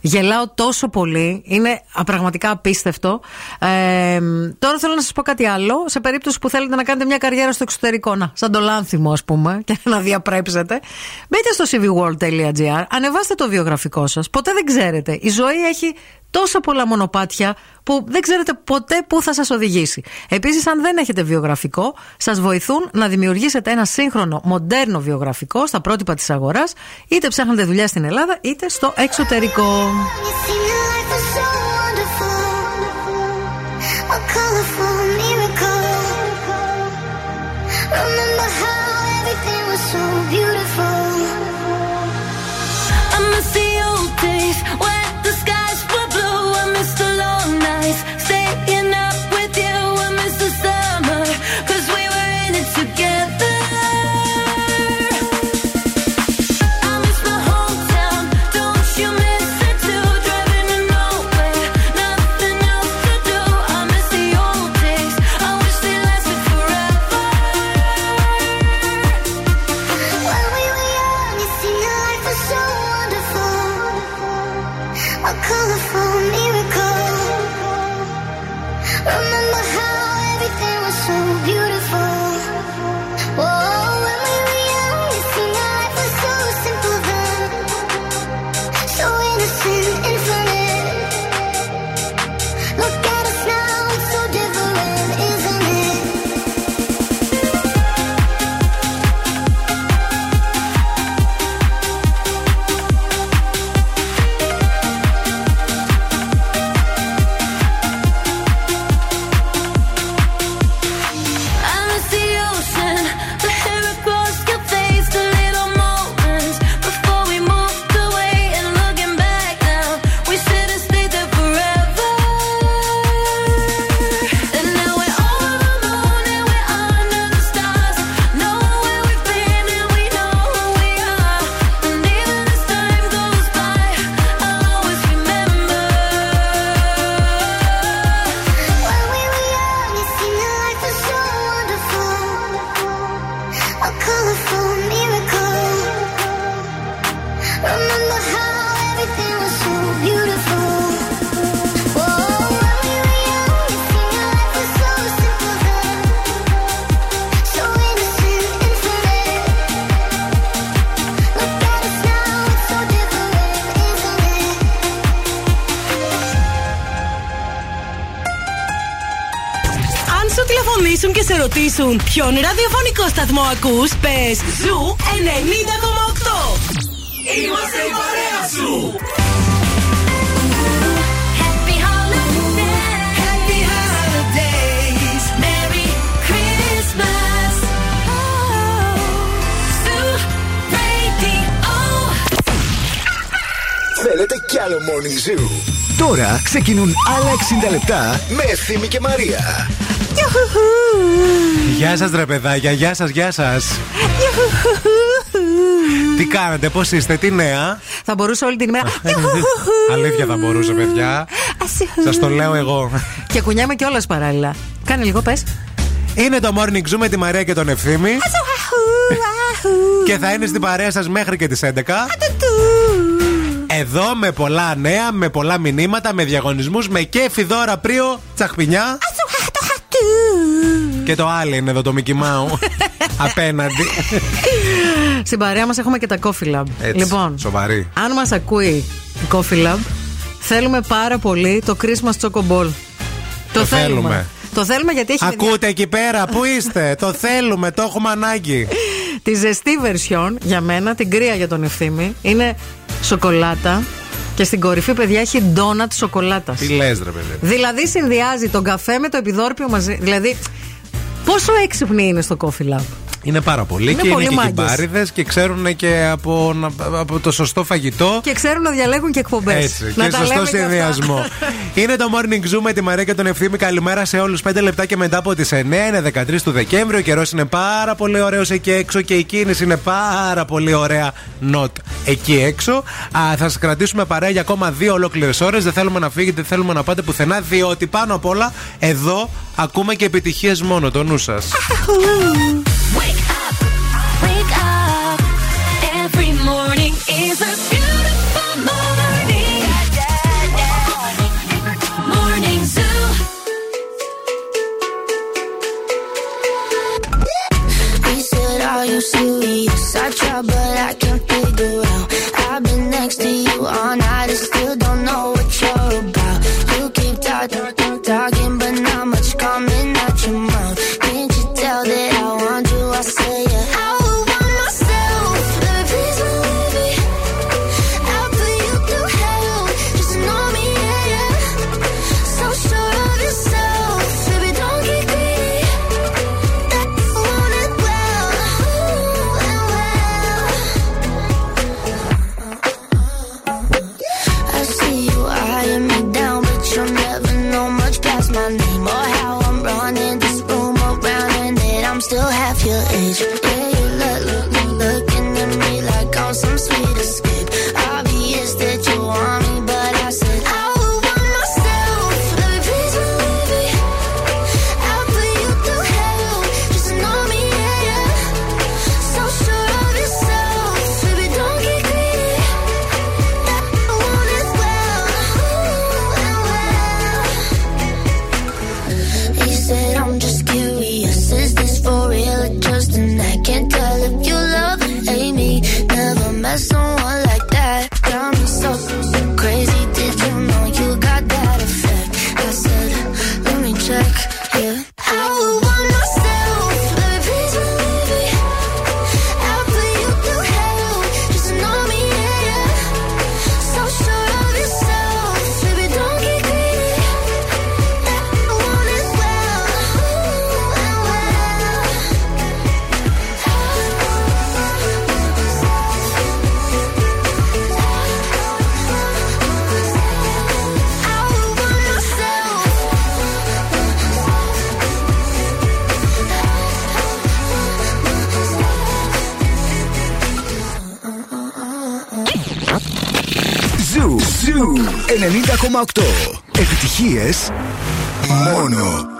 Γελάω τόσο πολύ. Είναι α, πραγματικά απίστευτο. Ε, τώρα θέλω να σας πω κάτι άλλο. Σε περίπτωση που θέλετε να κάνετε μια καριέρα στο εξωτερικό, να, σαν το Λάνθιμο, ας πούμε, και να διαπρέψετε, μπείτε στο cvworld.gr, ανεβάστε το βιογραφικό σας. Ποτέ δεν ξέρετε. Η ζωή έχει τόσα πολλά μονοπάτια που δεν ξέρετε ποτέ πού θα σας οδηγήσει. Επίσης, αν δεν έχετε βιογραφικό, σας βοηθούν να δημιουργήσετε ένα σύγχρονο, μοντέρνο βιογραφικό στα πρότυπα της αγοράς, είτε ψάχνετε δουλειά στην Ελλάδα, είτε στο εξωτερικό. A colorful miracle. Remember how everything was so beautiful. Ρωτήσουν ποιον ραδιοφωνικό σταθμό ακούς, πες Zoo 90,8. Είμαστε η παρέα σου. Happy holidays. Happy holidays. Merry Christmas. Zoo Radio. Θέλετε κι άλλο Morning Zoo; Τώρα ξεκινούν άλλα 60 λεπτά με Ευθύμη και Μαρία. Γεια σας, ρε παιδάκια, γεια σας, γεια σας. Τι κάνετε, πώς είστε, τι νέα; Θα μπορούσε όλη την ημέρα. Αλήθεια θα μπορούσε, παιδιά. Σας το λέω εγώ. και κουνιάμε κιόλας παράλληλα. Κάνε λίγο, πες. Είναι το morning zoo με τη Μαρία και τον Ευθύμη. και θα είναι στην παρέα σας μέχρι και τις 11. Εδώ με πολλά νέα, με πολλά μηνύματα, με διαγωνισμούς, με κέφι δώρα πρίο, τσαχπινιά. Και το άλλο είναι εδώ το Mickey Mouse. Απέναντι. Στην παρέα μας έχουμε και τα Coffee Lab. Έτσι, λοιπόν, σοβαρή. αν μας ακούει η Coffee Lab, θέλουμε πάρα πολύ το Christmas Choco Ball. Το, θέλουμε. Το θέλουμε γιατί έχει. Ακούτε εκεί πέρα, πού είστε, το θέλουμε, το έχουμε ανάγκη. Τη ζεστή version για μένα, την κρύα για τον ευθύμη, είναι σοκολάτα και στην κορυφή, παιδιά, έχει ντόνατ σοκολάτας. Τι λες, ρε παιδί. Δηλαδή συνδυάζει τον καφέ με το επιδόρπιο μαζί. Δηλαδή, πόσο έξυπνη είναι στο Coffee Lab; Είναι πάρα πολύ είναι και πολύ είναι και κυμπάριδες και ξέρουν και από, από το σωστό φαγητό. Και ξέρουν να διαλέγουν και εκπομπές. Έτσι, να και σωστό συνδυασμό. είναι το morning zoo με τη Μαρία και τον Ευθύμη. Καλημέρα σε όλους. 5 λεπτά και μετά από τις 9 είναι 13 του Δεκέμβρη. Ο καιρός είναι πάρα πολύ ωραίος εκεί έξω και η κίνηση είναι πάρα πολύ ωραία. Not εκεί έξω. Α, θα σας κρατήσουμε παρέα για ακόμα δύο ολόκληρες ώρες. Δεν θέλουμε να φύγετε, δεν θέλουμε να πάτε πουθενά. Διότι πάνω απ' όλα εδώ ακούμε και επιτυχίες μόνο το νου σας. Wait. 90,8. Επιτυχίες μόνο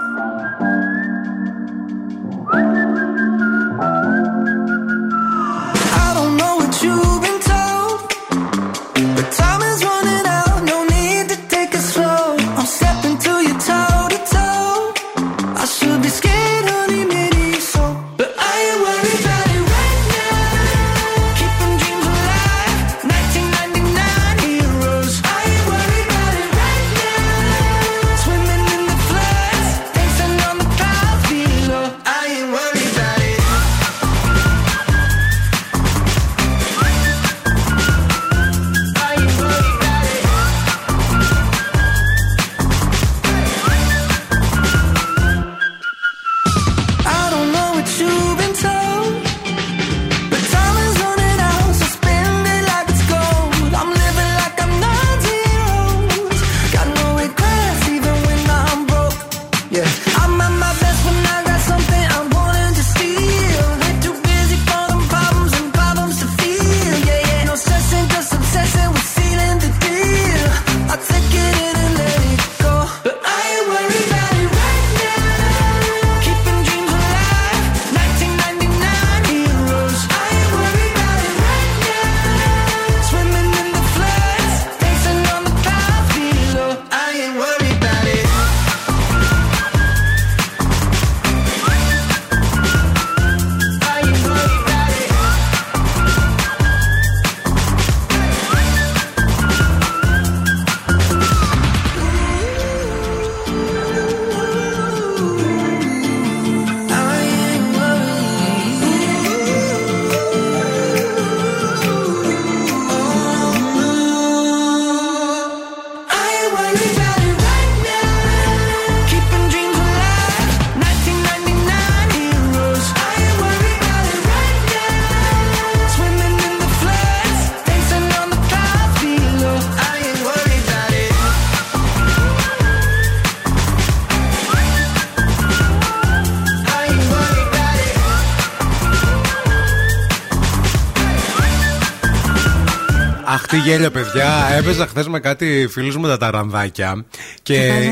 Αχ, τι γέλιο, παιδιά. Έπαιζα χθες με κάτι φίλους μου τα ταρανδάκια. Και.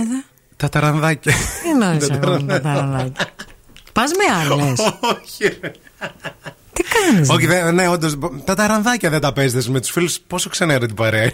Τα ταρανδάκια. Τι νόησε εγώ με τα ταρανδάκια. Πας με άλλες. Όχι. Τι κάνεις. Όχι, δε- ναι, όντως. Τα ταρανδάκια δεν τα παίζετε με τους φίλους. Πόσο ξενέρα την παρέα. είναι.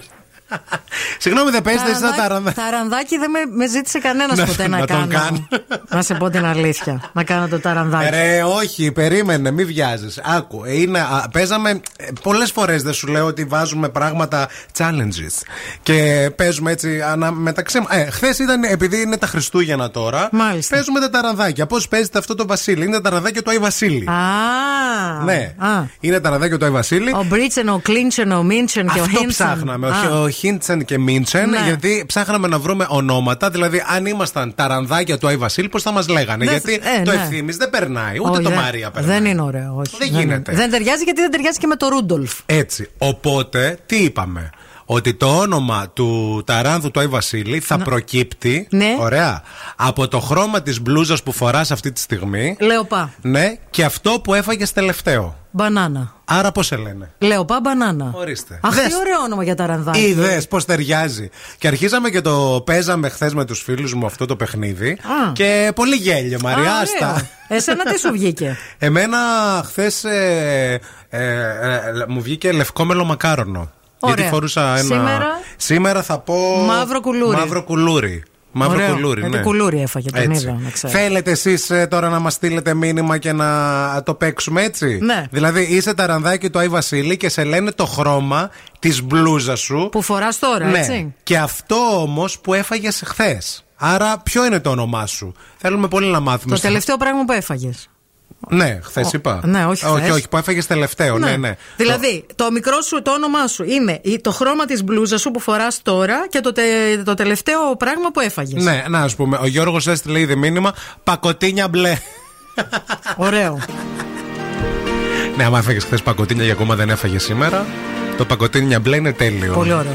Συγγνώμη, δεν παίζετε εσεί τα ταρανδάκια. Ταρανδάκι δεν με, με ζήτησε κανένας Να- ποτέ να, να τον κάνω. Κάνω. να σε πω την αλήθεια. Να κάνω το ταρανδάκι. Ρε, όχι, περίμενε, μην βιάζεις. Άκου, είναι, α, παίζαμε. Πολλές φορές δεν σου λέω ότι βάζουμε πράγματα challenges. Και παίζουμε έτσι ανα, μεταξύ μα. Ε, Χθες ήταν, επειδή είναι τα Χριστούγεννα τώρα, Μάλιστα. παίζουμε τα ταρανδάκια. Πώς παίζετε αυτό το Βασίλη; Είναι τα ταρανδάκια του Άι Βασίλη. Α, Ναι, Α. είναι τα ταρανδάκια του Άι Βασίλη. Ο Μπρίτσεν, ο Κλίντσεν, ο Μίντσεν και ο Αυτό Χίντσεν. ψάχναμε. όχι Α. Ο Χίντσεν και Μίντσεν, Ναι. γιατί ψάχναμε να βρούμε ονόματα. Δηλαδή, αν ήμασταν ταρανδάκια του Άι Βασίλη, πώς θα μας λέγανε. Δεν- γιατί ε, το ναι. ευθύνη δεν περνάει, ούτε Όχι, το δεν- Μάρια περνάει. Δεν είναι ωραίο, όχι. Δεν γίνεται. Δεν ταιριάζει γιατί δεν ταιριάζει και με το Ρούντολφ. Έτσι. Οπότε, τι είπαμε; Ότι το όνομα του ταράνδου του Άι Βασίλη θα προκύπτει. Ναι. Ωραία. Από το χρώμα της μπλούζας που φοράς αυτή τη στιγμή. Λεοπά. Ναι, και αυτό που έφαγες τελευταίο. Μπανάνα. Άρα πώς σε λένε; Λεοπά μπανάνα. Ορίστε. Αχ, Δες. τι ωραίο όνομα για ταρανδάκι. Είδε πώς ταιριάζει. Και αρχίσαμε και το παίζαμε χθες με τους φίλους μου αυτό το παιχνίδι. Α. Και πολύ γέλιο, Α, Μαριά. ωραίο. άστα. Εσένα τι σου βγήκε; Εμένα χθες ε, ε, ε, μου βγήκε λευκό μελομακάρονο. Ωραία. Γιατί φορούσα ένα. Σήμερα; Σήμερα θα πω. Μαύρο κουλούρι. Μαύρο κουλούρι. Μαύρο Ωραίο. κουλούρι, Γιατί ναι. κουλούρι έφαγε, τον Έτσι. είδα, να ξέρεις. Θέλετε εσείς τώρα να μας στείλετε μήνυμα και να το παίξουμε έτσι; Ναι. Δηλαδή είσαι ταρανδάκι του Άι Βασίλη και σε λένε το χρώμα της μπλούζας σου. Που φοράς τώρα, ναι. έτσι; Και αυτό όμως που έφαγες χθες. Άρα, ποιο είναι το όνομά σου; Θέλουμε πολύ να μάθουμε. Το στα- τελευταίο πράγμα που έφαγες. Ναι, χθες Ο- είπα. ναι, όχι όχι, χθες. όχι, που έφαγες τελευταίο. Ναι, ναι. Δηλαδή, το... μικρό σου, το όνομά σου είναι η- το χρώμα της μπλούζας σου που φοράς τώρα και το, τε- το τελευταίο πράγμα που έφαγες. Ναι, να α πούμε. Ο Γιώργος έστειλε ήδη μήνυμα πακοτίνια μπλε. Ωραίο. ναι, άμα έφαγες χθες πακοτίνια και ακόμα δεν έφαγες σήμερα, το πακοτίνια μπλε είναι τέλειο. Πολύ ωραίο.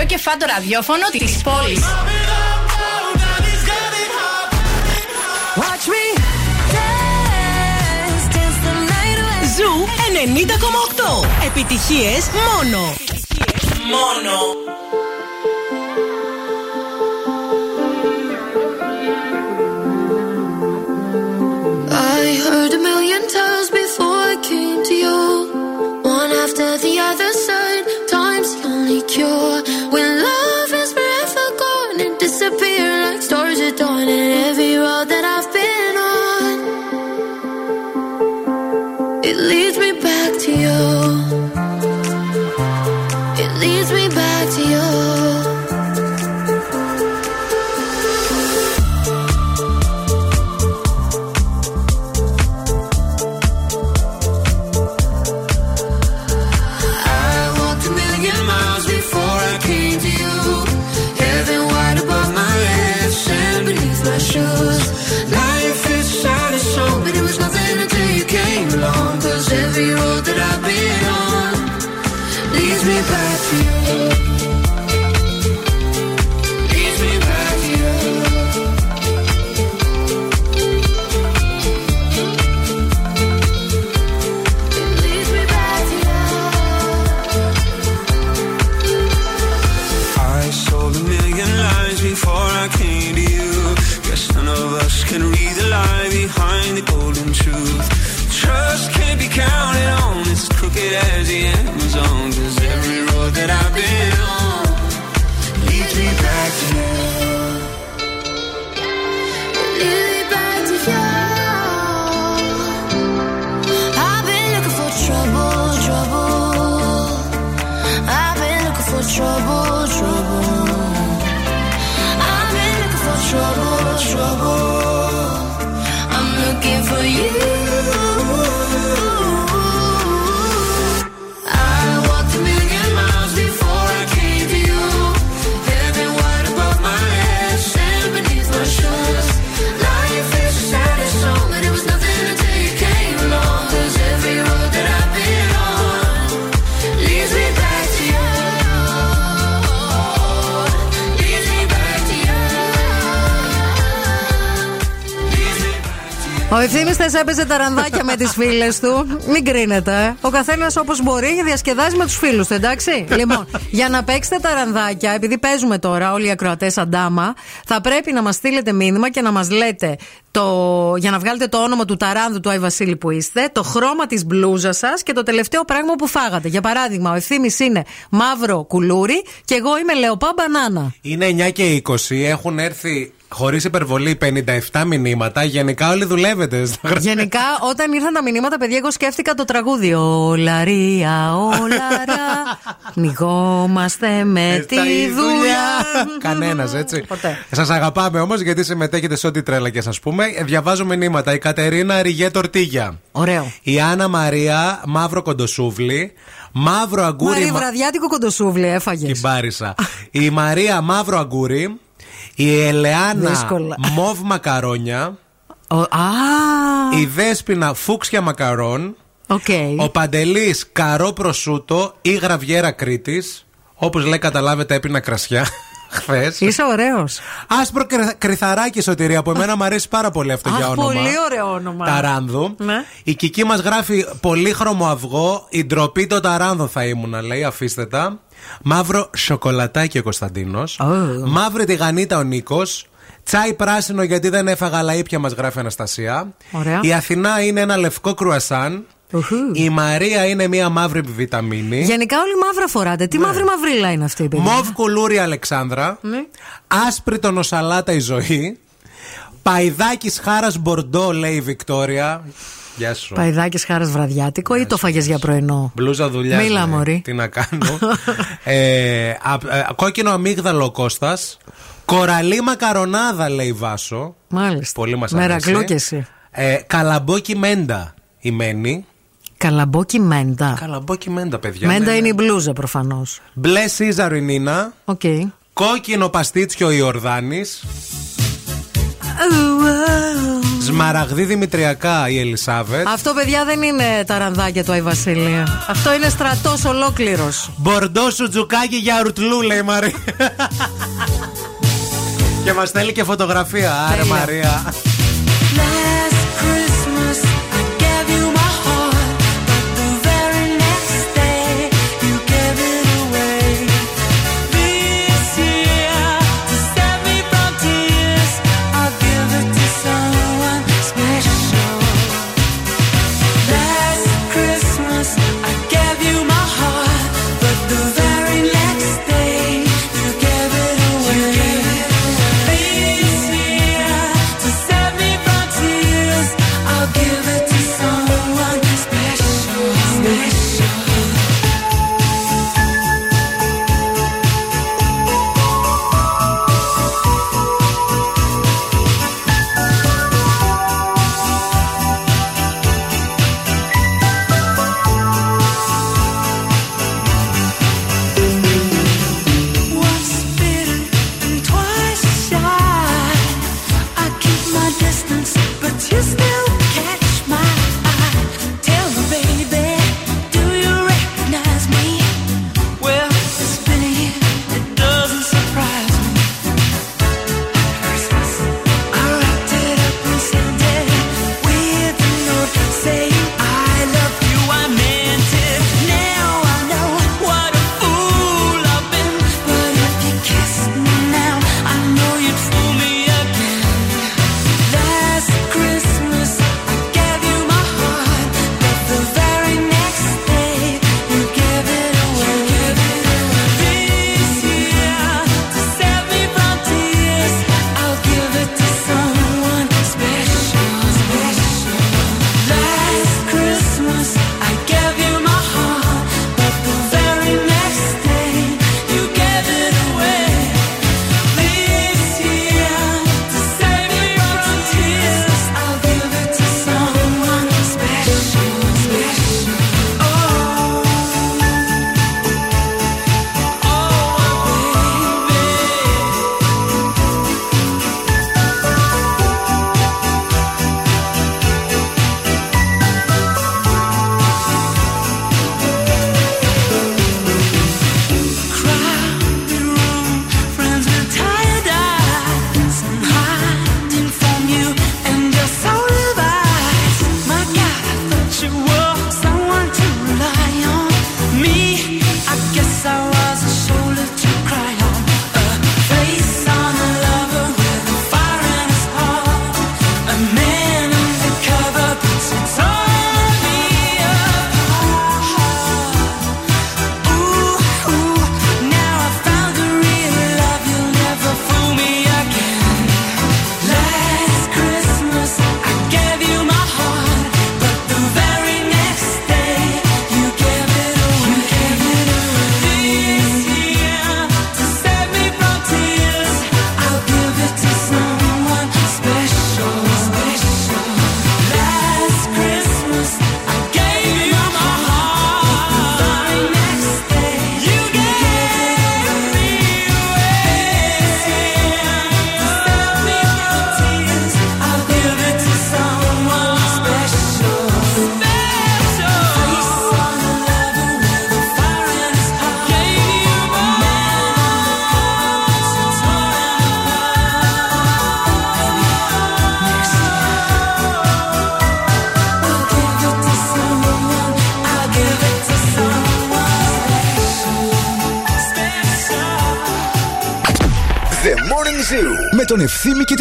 πιο κεφάτο ραδιόφωνο της πόλης. Zoo 90,8. Επιτυχίες μόνο. Μόνο. Έπαιζε τα ρανδάκια με τις φίλες του. Μην κρίνετε. ε. Ο καθένας όπως μπορεί διασκεδάζει με τους φίλους του, εντάξει. λοιπόν, για να παίξετε τα ρανδάκια, επειδή παίζουμε τώρα όλοι οι ακροατές αντάμα, θα πρέπει να μας στείλετε μήνυμα και να μας λέτε το, για να βγάλετε το όνομα του ταράνδου του Άι Βασίλη που είστε, το χρώμα της μπλούζας σας και το τελευταίο πράγμα που φάγατε. Για παράδειγμα, ο ευθύνη είναι μαύρο κουλούρι και εγώ είμαι λεοπά μπανάνα. Είναι 9 και 20, έχουν έρθει χωρίς υπερβολή 57 μηνύματα. Γενικά όλοι δουλεύετε. Γενικά, όταν ήρθαν τα μηνύματα, παιδιά, εγώ σκέφτηκα το τραγούδι. Ο Λαρία, ο Λαρά. Πνιγόμαστε με τη δουλειά. Κανένας, έτσι. Ποτέ. Σας αγαπάμε όμως γιατί συμμετέχετε σε ό,τι τρέλα και α πούμε. Ε, Διαβάζω μηνύματα. Η Κατερίνα Ριγέ Τορτίγια. Ωραίο. Η Άννα Μαρία Μαύρο Κοντοσούβλι. Μαύρο αγκούρι. Μαρή, μα- βραδιάτικο κοντοσούβλι έφαγες. Την πάρισα. η Μαρία Μαύρο αγκούρι. Η Ελεάνα Δύσκολα. Μοβ Μακαρόνια. Α, Η Δέσποινα Φούξια Μακαρόν. οκ. Ο Παντελής Καρό Προσούτο ή Γραβιέρα Κρήτης. Όπως λέει, καταλάβετε, έπινα κρασιά. Χθες. Είσαι ωραίος. Άσπρο κρι- κριθαράκι σωτηρία. Από εμένα μου αρέσει πάρα πολύ αυτό για Αχ, όνομα. πολύ ωραίο όνομα. Ταράνδου. Ναι. Η Κική μας γράφει πολύχρωμο αυγό. Η ντροπή των ταράνδων θα ήμουν, λέει. Αφήστε τα. Μαύρο σοκολατάκι ο Κωνσταντίνος. Μαύρη τηγανίτα ο Νίκος. Τσάι πράσινο γιατί δεν έφαγα αλλά ήπια μας γράφει η Αναστασία. Ωραία. Η Αθηνά είναι ένα λευκό κρουασάν. Η Μαρία είναι μία μαύρη βιταμίνη. Γενικά όλοι μαύρα φοράτε. Τι μαύρη μαυρίλα είναι αυτή, παιδιά. Μοβ κουλούρι Αλεξάνδρα. Ναι. Άσπρη το νοσαλάτα η ζωή. Παϊδάκι χάρας μπορντό, λέει η Βικτόρια. Γεια σου. Παϊδάκι χάρας βραδιάτικο ή το φάγες για πρωινό; Μπλούζα δουλειά. Μίλα, μωρή. Τι να κάνω. ε, α, ε, κόκκινο αμύγδαλο ο Κώστας. Κοραλή μακαρονάδα, λέει η Βάσο. Μάλιστα. Πολύ μας αρέσει. Μερακλού και εσύ. Ε, καλαμπόκι μέντα η Μένη. Καλαμπόκι μέντα. Καλαμπόκι μέντα, παιδιά. Μέντα ναι, είναι η ναι. μπλούζα προφανώς. Μπλε Σίζαρο η Νίνα. Okay. Κόκκινο παστίτσιο η Ορδάνη. Σμαραγδί Δημητριακά η Ελισάβετ. Αυτό, παιδιά, δεν είναι τα ρανδάκια του Άι Αυτό είναι στρατός ολόκληρος. Μπορντό σου τζουκάκι για ουρτλού, λέει η Μαρία. και μας στέλνει και φωτογραφία. Άρα, Μαρία. Ναι.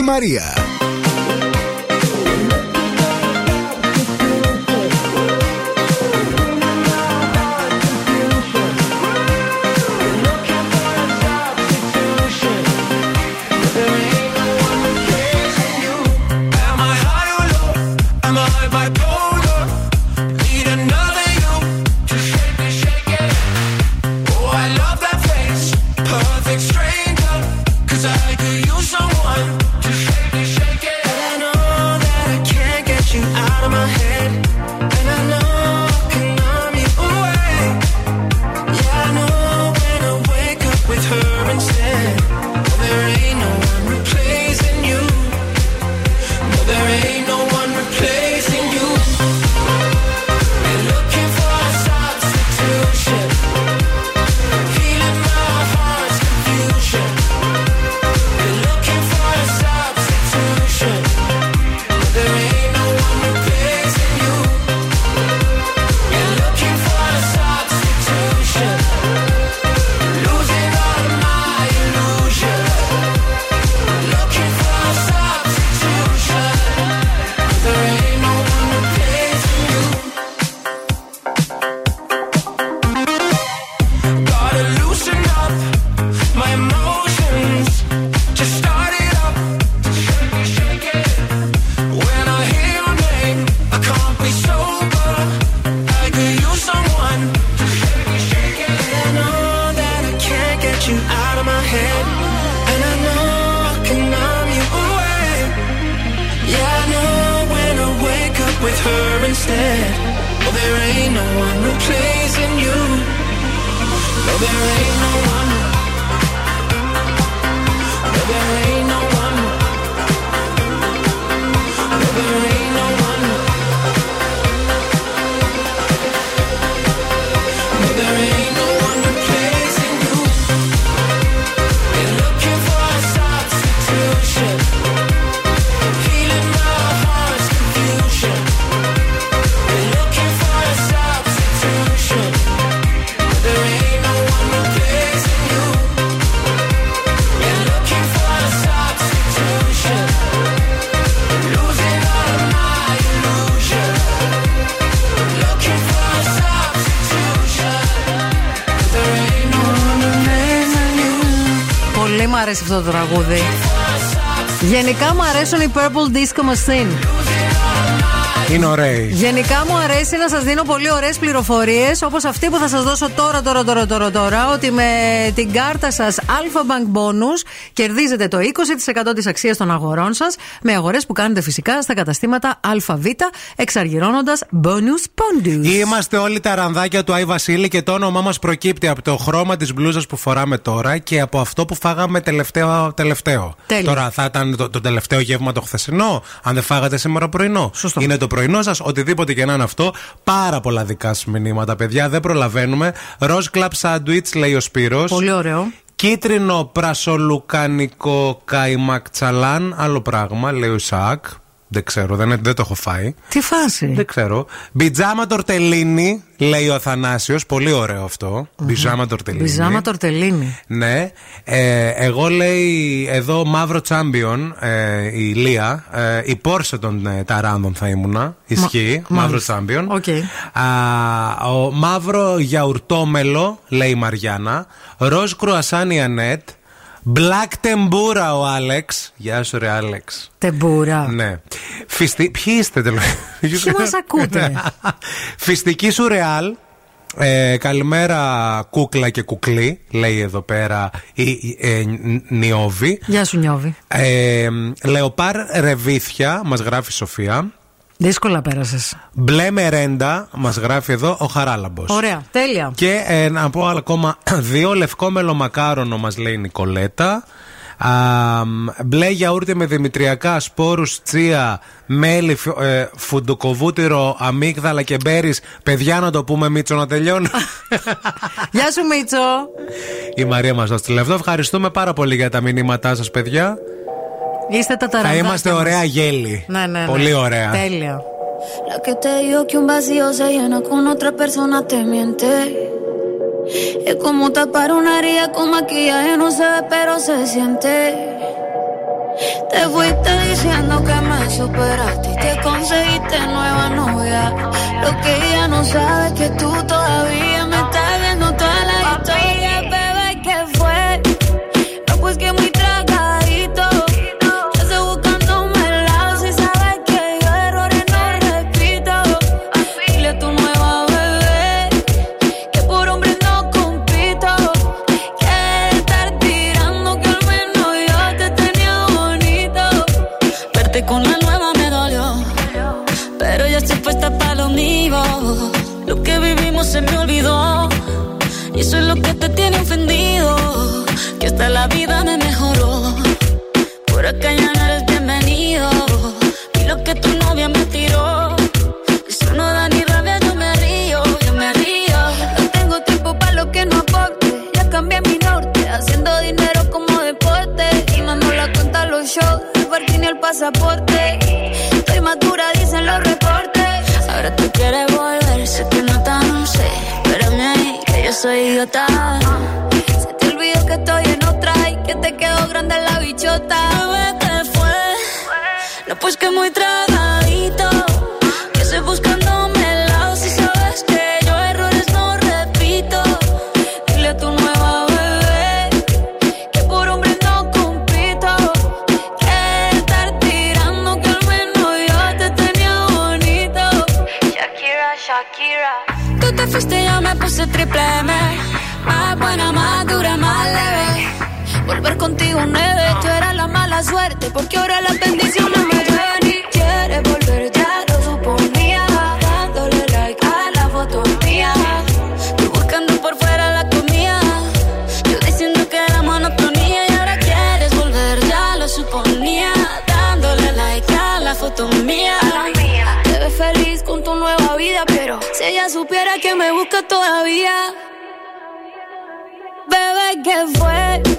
María. Το τραγούδι. Γενικά μου αρέσουν οι Purple Disco Machine. Είναι ωραίοι. Γενικά μου αρέσει να σας δίνω πολύ ωραίες πληροφορίες όπως αυτή που θα σας δώσω τώρα, τώρα, τώρα, τώρα, τώρα. Ότι με την κάρτα σας Alpha Bank Bonus κερδίζετε το 20% της αξίας των αγορών σας με αγορές που κάνετε φυσικά στα καταστήματα ΑΒ εξαργυρώνοντας bonus pondus. Είμαστε όλοι τα ρανδάκια του Άι Βασίλη και το όνομά μας προκύπτει από το χρώμα της μπλούζας που φοράμε τώρα και από αυτό που φάγαμε τελευταίο. τελευταίο. Τέλεια. Τώρα θα ήταν το, το τελευταίο γεύμα το χθεσινό, αν δεν φάγατε σήμερα πρωινό. Σωστό. Είναι το πρωινό σας, οτιδήποτε και να είναι αυτό. Πάρα πολλά δικά σας μηνύματα, παιδιά, δεν προλαβαίνουμε. Ροζ club sandwich, λέει ο Σπύρος Πολύ ωραίο. Κίτρινο πρασολουκανικό Καϊμακτσαλάν, άλλο πράγμα, λέει ο Ισαάκ. Δεν ξέρω, δεν, δεν το έχω φάει. Τι φάση; Δεν ξέρω. Μπιτζάμα τορτελίνι, λέει ο Αθανάσιος. Πολύ ωραίο αυτό. Μπιτζάμα τορτελίνι. Μπιτζάμα τορτελίνι. Ναι. Ε, εγώ λέει εδώ μαύρο champion ε, η Λία. Ε, η Πόρσε των ε, Ταράνδων θα ήμουνα. Ισχύει. Μα- μαύρο μάλιστα. champion. Ok. Α, ο μαύρο γιαουρτόμελο, λέει η Μαριάννα. Ροζ κρουασάν η Ανέτ. Black τεμπούρα ο Άλεξ. Γεια σου, ρε Άλεξ. Τεμπούρα. Ναι. Φυστι... Ποιοι είστε τελικά. Ποιοι μας ακούτε; Φυστική σου ρεάλ. Ε, καλημέρα κούκλα και κουκλή λέει εδώ πέρα η, η- ε, Ν- Νιώβη Γεια σου, Νιώβη. ε, Λεοπάρ Ρεβίθια μας γράφει η Σοφία Δύσκολα πέρασες. Μπλε Μερέντα μας γράφει εδώ ο Χαράλαμπος Ωραία. Τέλεια. και ε, να πω άλλα ακόμα δύο. Λευκό μελομακάρονο μας λέει η Νικολέτα. Α, μπλε γιαούρτι με δημητριακά, σπόρους, τσία, μέλι, φου- ε, φουντουκοβούτυρο, αμύγδαλα και μπέρις Παιδιά να το πούμε Μίτσο να τελειώνει. Γεια σου, Μίτσο. η Μαρία μας το στείλε αυτό. Ευχαριστούμε πάρα πολύ για τα μηνύματά σας παιδιά. Είστε τα Θα ταραντάκια είμαστε μας. ωραία γέλη. Ναι, ναι, ναι. Πολύ ωραία. Τέλεια. La que te dijo que un vacío se llena con otra persona te miente. Es como tapar una herida con maquillaje, no se ve, pero se siente. Te fuiste diciendo que me superaste y te conseguiste nueva novia. Lo que ella no sabe es que tú todavía me estás La vida me mejoró. Por acá ya no eres bienvenido. Y lo que tu novia me tiró. Eso no da ni rabia, yo me río, yo me río. No tengo tiempo para lo que no aporte. Ya cambié mi norte, haciendo dinero como deporte. Y mando la cuenta los shows, el parking y el pasaporte. Estoy madura, dicen los reportes. Ahora tú quieres volver, sé que no tan sé. Espérame ahí, que yo soy idiota. Se te olvidó que estoy grande la bichota. Bebé, ¿qué fue? No, pues que muy tragadito. Que estoy buscándome el lado si sabes que yo errores no repito. Dile a tu nueva bebé que por hombre no compito. Que estar tirando que al menos yo te tenía bonito. Shakira. Tú te fuiste y yo me puse triple M. Más buena, más. Contigo nueve. Tú eras la mala suerte porque ahora las bendiciones me llevan y quieres volver ya lo suponía. Dándole like a la foto mía. Tú buscando por fuera la comida. Yo diciendo que era monotonía y ahora quieres volver ya lo suponía. Dándole like a la foto mía. Te ves feliz con tu nueva vida, pero si ella supiera que me busca todavía. Bebé, ¿qué fue?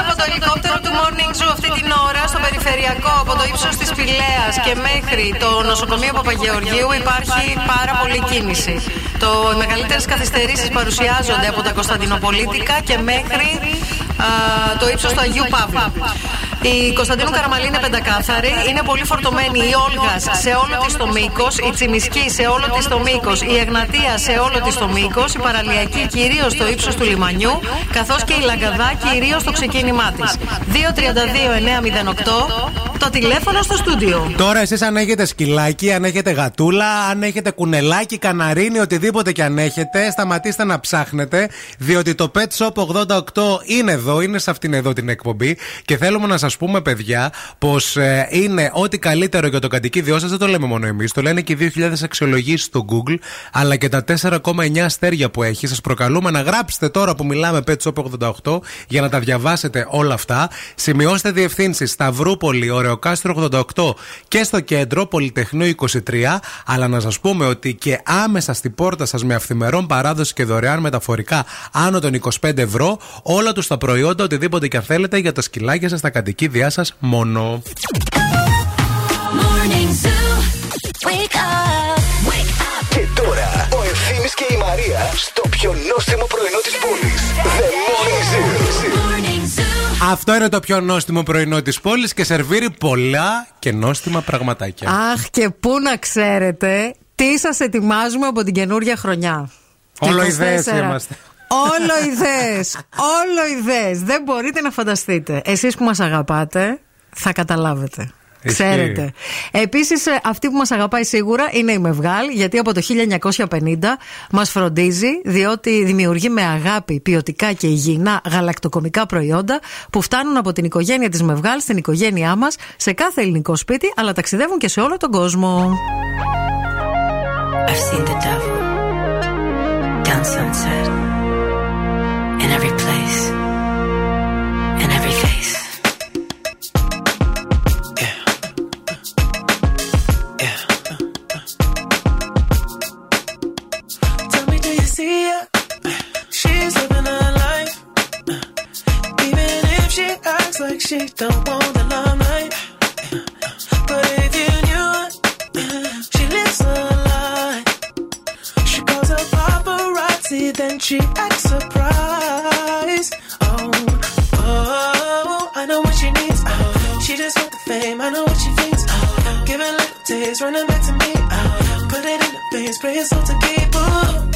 Γεια σα από το ελικόπτερο του Morning Zoo αυτή την ώρα στο περιφερειακό από το ύψος της Πηλαία και μέχρι το νοσοκομείο Παπαγεωργίου υπάρχει πάρα πολλή κίνηση. Το, οι μεγαλύτερες καθυστερήσεις παρουσιάζονται από τα Κωνσταντινοπολίτικα και μέχρι α, το ύψος του Αγίου Παύλου. Η Κωνσταντίνου Καραμαλή είναι πεντακάθαρη, είναι πολύ φορτωμένη η Όλγα σε όλο της το μήκος, η Τσιμισκή σε όλο της το μήκος, η Εγνατία σε όλο της το μήκος, η Παραλιακή κυρίως στο ύψος του λιμανιού, καθώς και η Λαγκαδά κυρίως στο ξεκίνημά της. 232-908, το τηλέφωνο στο στούντιο. Τώρα εσείς αν έχετε σκυλάκι, αν έχετε γατούλα, αν έχετε κουνελάκι, καναρίνι, οτιδήποτε και αν έχετε, σταματήστε να ψάχνετε, διότι το Pet Shop 88 είναι εδώ, είναι σε αυτήν εδώ την εκπομπή και θέλουμε να σας πούμε, παιδιά, πως είναι ό,τι καλύτερο για το κατοικίδιό σας. Δεν το λέμε μόνο εμείς, το λένε και οι 2.000 αξιολογήσει στο Google, αλλά και τα 4,9 αστέρια που έχει. Σας προκαλούμε να γράψετε τώρα που μιλάμε Pet Shop 88 για να τα διαβάσετε όλα αυτά. Σημειώστε διευθύνσεις Σταυρούπολη, Ωρεοκάστρο 88 και στο κέντρο Πολυτεχνείο 23. Αλλά να σας πούμε ότι και άμεσα στην πόρτα σας με αυθημερών παράδοση και δωρεάν μεταφορικά άνω των 25 ευρώ όλα τους τα προϊόντα, οτιδήποτε και αν θέλετε για τα σκυλάκια σας, τα κατοικίδια σας μόνο. Morning Zoo. Wake up. Wake up. Και τώρα ο Ευθύνη και η Μαρία στο πιο νόστιμο πρωινό της πόλης. The Morning Zoo. Morning Zoo. Αυτό είναι το πιο νόστιμο πρωινό της πόλης και σερβίρει πολλά και νόστιμα πραγματάκια. Αχ, και πού να ξέρετε τι σας ετοιμάζουμε από την καινούργια χρονιά. Όλο Και ιδέες 24. είμαστε. Όλο ιδέε. Όλο ιδέε. Δεν μπορείτε να φανταστείτε. Εσείς που μας αγαπάτε, θα καταλάβετε. Ισχύει. Ξέρετε. Επίσης, αυτή που μας αγαπάει σίγουρα είναι η Μευγάλ, γιατί από το 1950 μας φροντίζει, διότι δημιουργεί με αγάπη ποιοτικά και υγιεινά γαλακτοκομικά προϊόντα που φτάνουν από την οικογένεια της Μευγάλ στην οικογένειά μας σε κάθε ελληνικό σπίτι, αλλά ταξιδεύουν και σε όλο τον κόσμο. I've seen the devil down sunset in every place, in every face. Tell me, do you see her? She's living her life. Even if she acts like she don't want the limelight. But if you knew her, then she acts surprised. Oh, oh, I know what she needs. Oh, she just want the fame. I know what she thinks. Oh, give it little taste, running back to me. Oh, put it in the veins, pray it's all to keep. Ooh,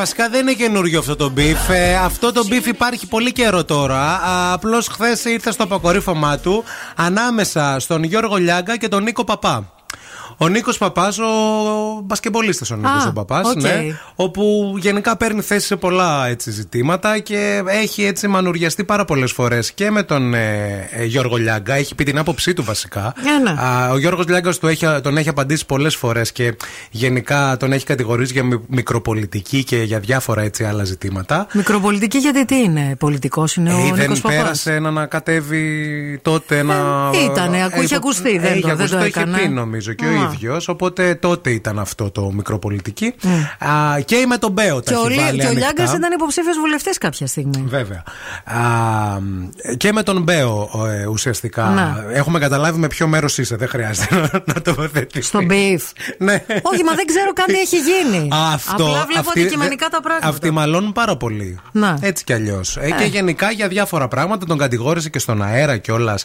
Βασικά δεν είναι καινούριο αυτό το beef. Ε, αυτό το beef υπάρχει πολύ καιρό τώρα. Απλώς χθες ήρθε στο αποκορύφωμά του ανάμεσα στον Γιώργο Λιάγκα και τον Νίκο Παππά. Ο Νίκος Παππάς, ο μπασκετμπολίστας ο Νίκος Α, ο Παπάς, οκ. ναι, όπου γενικά παίρνει θέση σε πολλά έτσι, ζητήματα και έχει έτσι μανουριαστεί πάρα πολλές φορές και με τον ε, ε, Γιώργο Λιάγκα. Έχει πει την άποψή του βασικά. Ε, ναι. Α, ο Γιώργος Λιάγκας τον έχει απαντήσει πολλές φορές και γενικά τον έχει κατηγορήσει για μι- μικροπολιτική και για διάφορα έτσι άλλα ζητήματα. Μικροπολιτική γιατί τι είναι, πολιτικός είναι ο Ε, Νίκος δεν Παπάς; πέρασε ένα να κατέβει τότε ένα. Ε, ήτανε, ακού- είχε ακουστεί, δεν είχε το- δεν ακουστεί, το είχε έκανε. πει νομίζω και Α. ο ίδιο. Οπότε τότε ήταν αυτό το μικροπολιτική. Α, και με τον Μπέο τα Και ο, έχει Λι- βάλει και ο ανοιχτά. Λιάγκας ήταν υποψήφιος βουλευτής κάποια στιγμή. Βέβαια. Α, και με τον Μπέο ε, ουσιαστικά. Να. Έχουμε καταλάβει με ποιο μέρος είσαι. Δεν χρειάζεται να, να τοποθετηθεί. Στο beef. ναι. Όχι, μα δεν ξέρω καν τι έχει γίνει. Αυτό, Απλά βλέπω αυτοί- αντικειμενικά τα πράγματα. Αυτοί μαλώνουν πάρα πολύ. Να. Έτσι κι αλλιώς. Ε. Και γενικά για διάφορα πράγματα τον κατηγόρησε και στον αέρα κιόλας.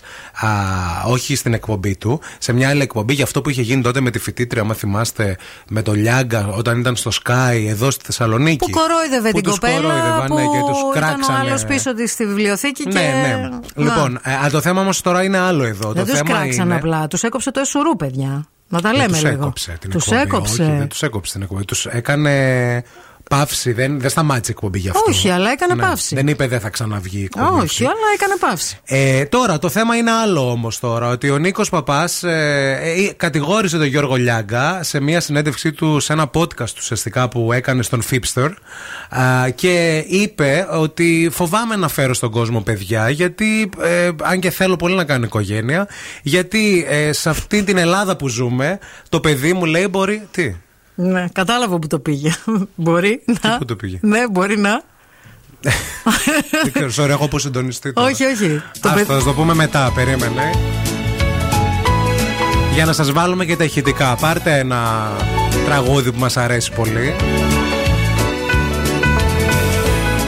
Όχι στην εκπομπή του. Σε μια άλλη εκπομπή για αυτό που είχε γίνει τότε με τη φοιτήτρια, άμα θυμάστε, με το Λιάγκα όταν ήταν στο Sky εδώ στη Θεσσαλονίκη. Που κορόιδευε Που την τους κοπέλα κορόιδευαν, που ναι, και τους ήταν ο κράξανε. άλλος πίσω της στη βιβλιοθήκη και... Ναι, ναι. Να. Λοιπόν, ε, α, το θέμα όμως τώρα είναι άλλο εδώ. δεν το τους θέμα κράξαν είναι. απλά, τους έκοψε το εσουρού παιδιά. Να τα Δεν λέμε τους λίγο. έκοψε την τους εκπομπή. έκοψε. Όχι, δεν τους έκοψε την εκπομπή. Τους έκανε παύση. Δεν, δεν σταμάτησε η εκπομπή γι' αυτό. Όχι, αλλά έκανε Ναι. παύση. Δεν είπε δεν θα ξαναβγεί η εκπομπή. Όχι, αλλά έκανε παύση. Ε, τώρα το θέμα είναι άλλο όμως τώρα. Ότι ο Νίκος Παπάς ε, ε, κατηγόρησε τον Γιώργο Λιάγκα σε μια συνέντευξή του σε ένα podcast του ουσιαστικά που έκανε στον Fipster α, και είπε ότι φοβάμαι να φέρω στον κόσμο παιδιά γιατί ε, αν και θέλω πολύ να κάνω οικογένεια γιατί ε, σε αυτή την Ελλάδα που ζούμε το παιδί μου λέει μπορεί τι Ναι, κατάλαβα που το πήγε. μπορεί να. πού το πήγε; Ναι, μπορεί να. δεν ξέρω sorry έχω πω συντονιστεί τώρα. όχι, όχι. Το Αυτό παιδ- θα το πούμε μετά, περίμενε. Για να σας βάλουμε και τα ηχητικά. Πάρτε ένα τραγούδι που μας αρέσει πολύ.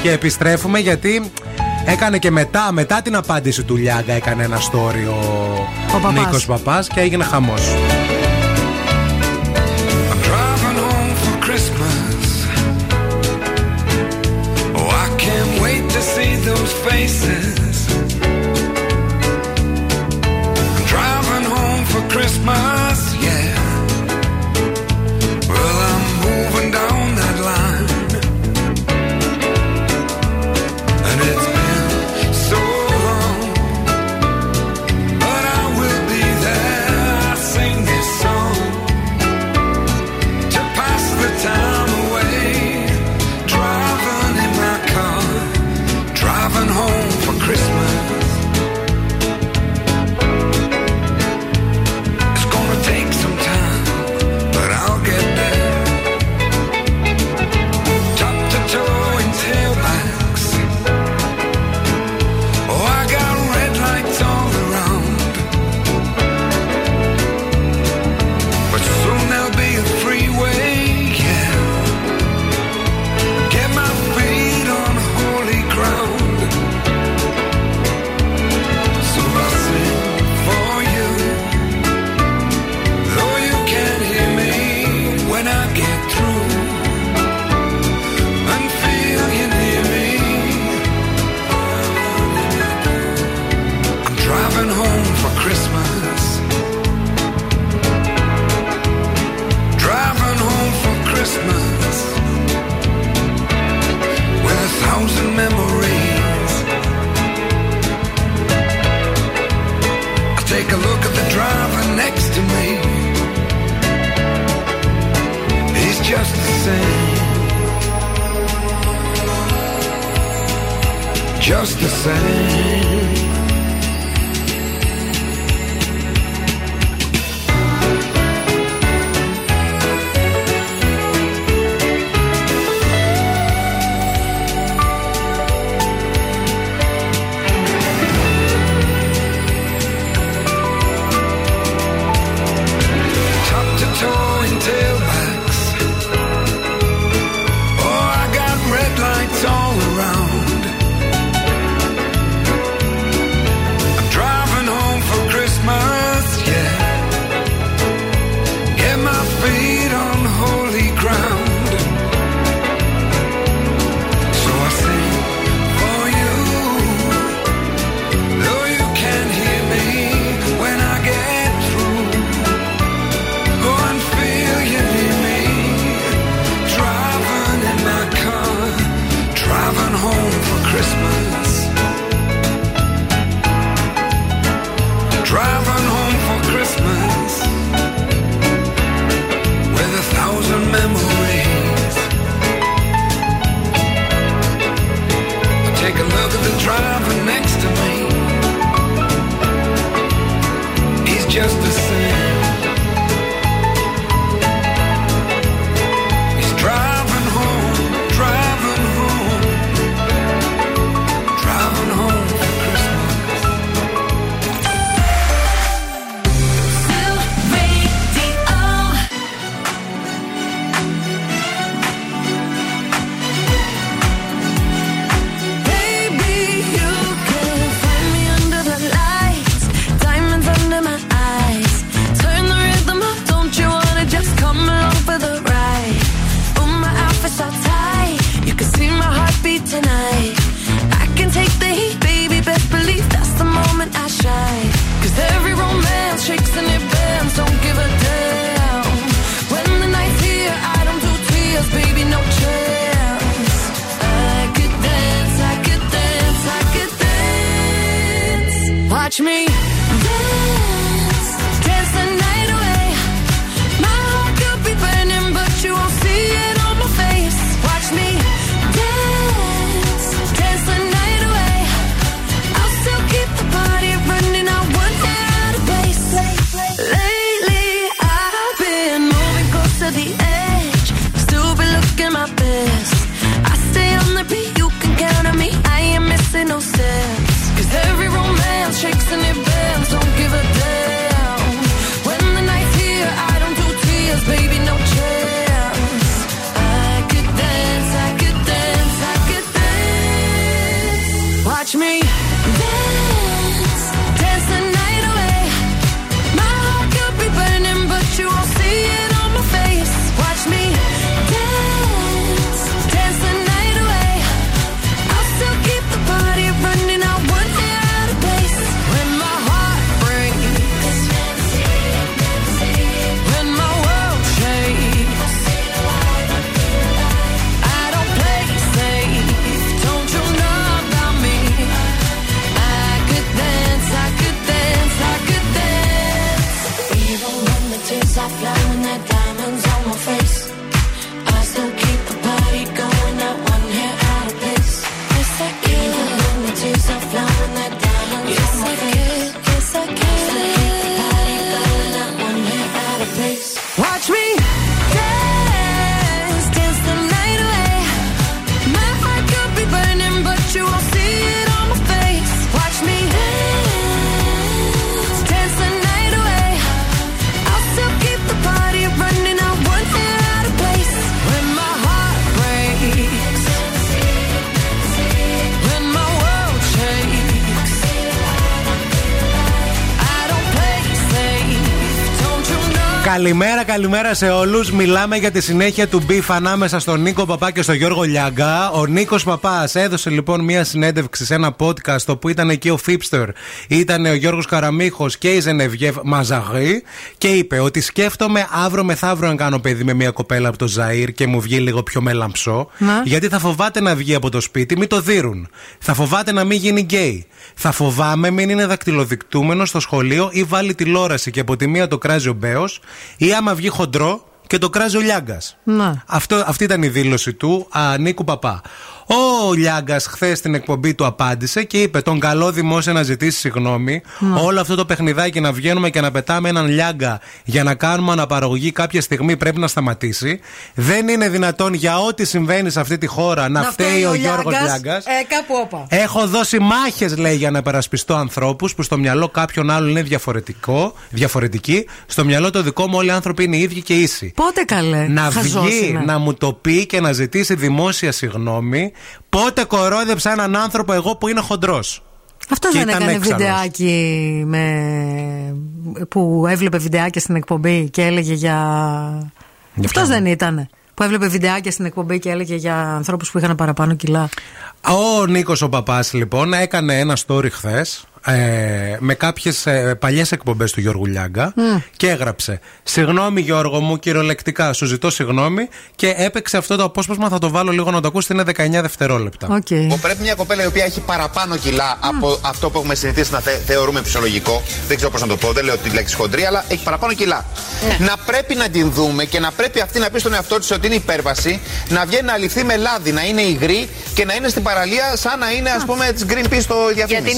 Και επιστρέφουμε γιατί έκανε και μετά, μετά την απάντηση του Λιάγκα έκανε ένα story ο, Ο Παπάς. Νίκος Παπάς και έγινε χαμός. Faces. Driving home for Christmas, touch me. καλημέρα σε όλους. Μιλάμε για τη συνέχεια του μπιφ ανάμεσα στον Νίκο Παπά και στον Γιώργο Λιάγκα. Ο Νίκος Παπάς έδωσε λοιπόν μία συνέντευξη σε ένα podcast όπου ήταν εκεί ο Φίπστερ, ήταν ο Γιώργος Καραμίχος και η Ζενεβιέβ Μαζαγή και είπε ότι σκέφτομαι αύριο μεθαύριο αν κάνω παιδί με μία κοπέλα από το Ζαΐρ και μου βγει λίγο πιο μελαμψό. Ναι. Γιατί θα φοβάται να βγει από το σπίτι, μην το δίνουν. Θα φοβάται να μην γίνει γκέι. Θα φοβάμαι μην είναι δακτυλοδεικτούμενος στο σχολείο ή βάλει τηλεόραση και από τη μία το κράζει ο Μπέος ή άμα βγει χοντρό και το κράζει ο Λιάγκα. Ναι. Αυτή ήταν η δήλωση του α, Παπά. Ο Λιάγκας χθες στην εκπομπή του απάντησε και είπε: Τον καλό δημόσια να ζητήσει συγγνώμη. Ναι. Όλο αυτό το παιχνιδάκι να βγαίνουμε και να πετάμε έναν Λιάγκα για να κάνουμε αναπαραγωγή κάποια στιγμή πρέπει να σταματήσει. Δεν είναι δυνατόν για ό,τι συμβαίνει σε αυτή τη χώρα να, φταίει ο Γιώργος Λιάγκας. Ε, κάπου όπα. Έχω δώσει μάχες, λέει, για να περασπιστώ ανθρώπους που στο μυαλό κάποιον άλλον είναι διαφορετικό, διαφορετικοί. Στο μυαλό το δικό μου όλοι οι άνθρωποι είναι ίδιοι και ίσοι. Πότε καλέ. Να Χαζός βγει, είναι. να μου το πει και να ζητήσει δημόσια συγγνώμη. Πότε κορόιδεψα έναν άνθρωπο εγώ που είναι χοντρός. Αυτό Και δεν ήταν έκανε έξαλλος. βιντεάκι με... που έβλεπε βιντεάκια στην εκπομπή και έλεγε για. Αυτός δεν ήταν. Που έβλεπε βιντεάκια στην εκπομπή και έλεγε για ανθρώπους που είχαν παραπάνω κιλά. Ο Νίκος ο Παπάς, λοιπόν, έκανε ένα story χθες ε, με κάποιες ε, παλιές εκπομπές του Γιώργου Λιάγκα Μμ. και έγραψε Συγγνώμη, Γιώργο μου, κυριολεκτικά, σου ζητώ συγγνώμη. Και έπαιξε αυτό το απόσπασμα, θα το βάλω λίγο να το ακούσει, είναι 19 δευτερόλεπτα. Okay. Πρέπει μια κοπέλα η οποία έχει παραπάνω κιλά από αυτό που έχουμε συνηθίσει να θε- θεωρούμε φυσιολογικό. Δεν ξέρω πώς να το πω, δεν λέω τη λέξη χοντρή, αλλά έχει παραπάνω κιλά. Να πρέπει να την δούμε και να πρέπει αυτή να πει στον εαυτό της ότι είναι υπέρβαση, να βγαίνει να ληφθεί με λάδι, να είναι υγρή και να είναι στην παραλία σαν να είναι, ας πούμε, της Greenpeace στο διαφήμιση.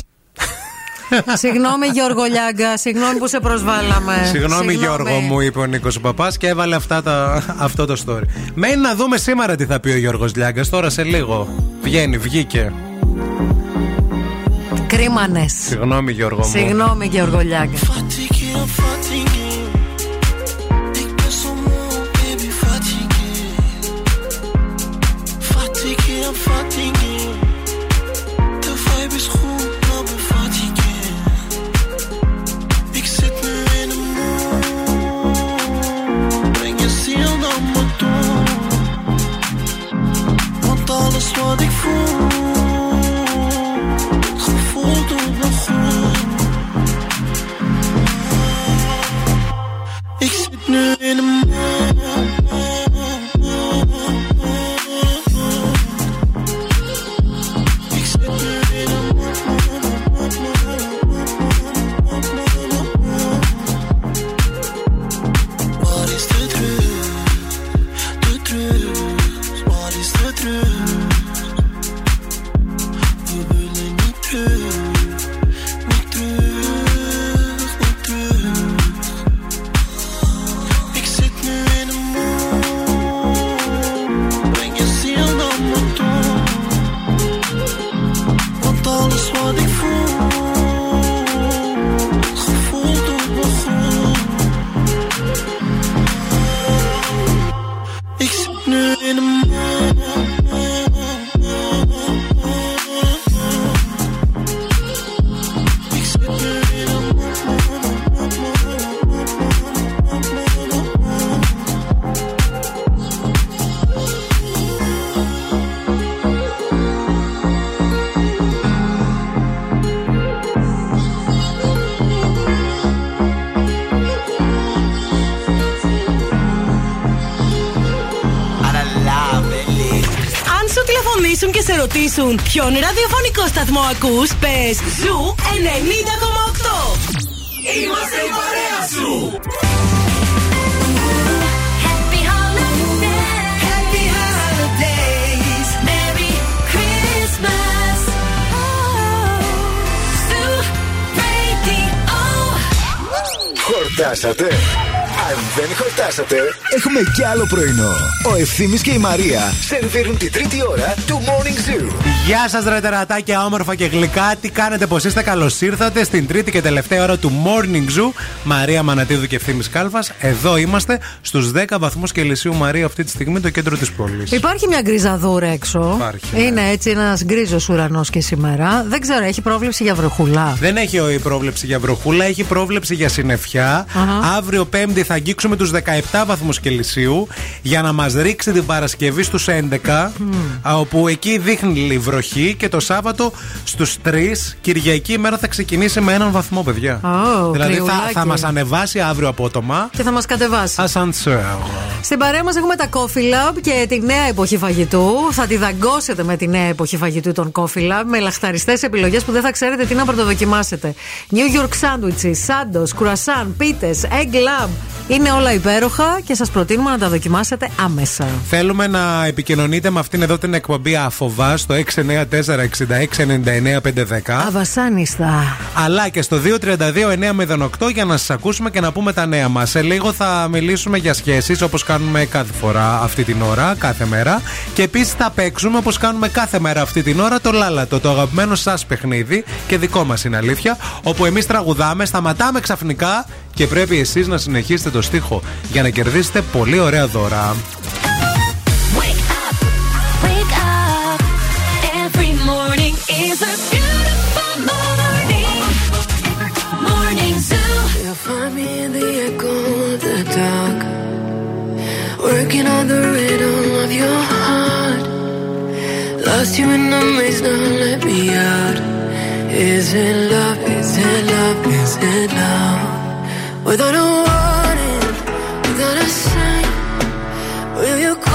Συγγνώμη Γιώργο Λιάγκα, συγγνώμη που σε προσβάλαμε. Συγγνώμη, Γιώργο μου, είπε ο Νίκος Παπάς και έβαλε αυτά τα, αυτό το story. Μένει να δούμε σήμερα τι θα πει ο Γιώργος Λιάγκας. Τώρα σε λίγο. Βγαίνει, βγήκε. Κρίμανες. Συγγνώμη, Γιώργο μου. Συγγνώμη Γιώργο Λιάγκα. Και σε ρωτήσουν ποιον ραδιοφωνικό σταθμό ακούς, πες Ζου 90,8. Είμαστε η παρέα σου. Happy holidays. Happy holidays. Merry Christmas. Zoo Radio. Χορτάσατε. Αν δεν χορτάσατε, έχουμε κι άλλο πρωινό. Ο Ευθύμης και η Μαρία σερβίρουν τη τρίτη ώρα του Morning Zoo. Γεια σας, ρε τερατάκια, όμορφα και γλυκά. Τι κάνετε, πώ είστε, καλώς ήρθατε στην τρίτη και τελευταία ώρα του Morning Zoo. Μαρία Μανατίδου και ευθύνη Κάλφας. Εδώ είμαστε στους 10 βαθμούς Κελσίου Μαρία αυτή τη στιγμή, το κέντρο της πόλης. Υπάρχει μια γκριζαδούρα έξω. Υπάρχει, ναι. Είναι έτσι ένας γκρίζος ουρανός και σήμερα. Δεν ξέρω, έχει πρόβλεψη για βροχουλά. Δεν έχει η πρόβλεψη για βροχούλα, έχει πρόβλεψη για συννεφιά. Αχα. Αύριο Πέμπτη θα αγγίξουμε τους 17 βαθμούς Κελσίου για να μας ρίξει την Παρασκευή στους 11, α, όπου εκεί δείχνει η βροχή και το Σάββατο στους 3 Κυριακή ημέρα θα ξεκινήσει με έναν βαθμό, παιδιά. Ω, δηλαδή θα, κρυουλάκι. θα μας ανεβάσει αύριο απότομα. Και θα μας κατεβάσει. Ασανσέρ. Στην παρέα μας έχουμε τα Coffee Lab και τη νέα εποχή φαγητού. Θα τη δαγκώσετε με τη νέα εποχή φαγητού των Coffee Lab με λαχταριστές επιλογές που δεν θα ξέρετε τι να πρωτοδοκιμάσετε. New York sandwiches, σάντο, κουρασάν, πίτες, egg lab. Είναι όλα υπέροχα και σας προτείνουμε να τα δοκιμάσετε άμεσα. Θέλουμε να επικοινωνείτε με αυτήν εδώ την εκπομπή Αφοβά στο 694-6699-510. Αβασάνιστα. Αλλά και στο 232-908 για να σας ακούσουμε και να πούμε τα νέα μας. Σε λίγο θα μιλήσουμε για σχέσεις όπως κάνουμε κάθε φορά αυτή την ώρα, κάθε μέρα. Και επίσης θα παίξουμε όπως κάνουμε κάθε μέρα αυτή την ώρα το λάλατο, το αγαπημένο σας παιχνίδι και δικό μας είναι αλήθεια. Όπου εμείς τραγουδάμε, σταματάμε ξαφνικά και πρέπει εσεί να συνεχίσετε το στίχο για να κερδίσετε πολύ ωραία δώρα. Wake up, wake up. Every morning is a beautiful morning. Morning Zoo. You'll find me in the echo of the dark. Working on the rhythm of your heart. Lost you in the maze, now let me out. Is it love? Is it love? Is it love? Without a warning, without a sign. Will you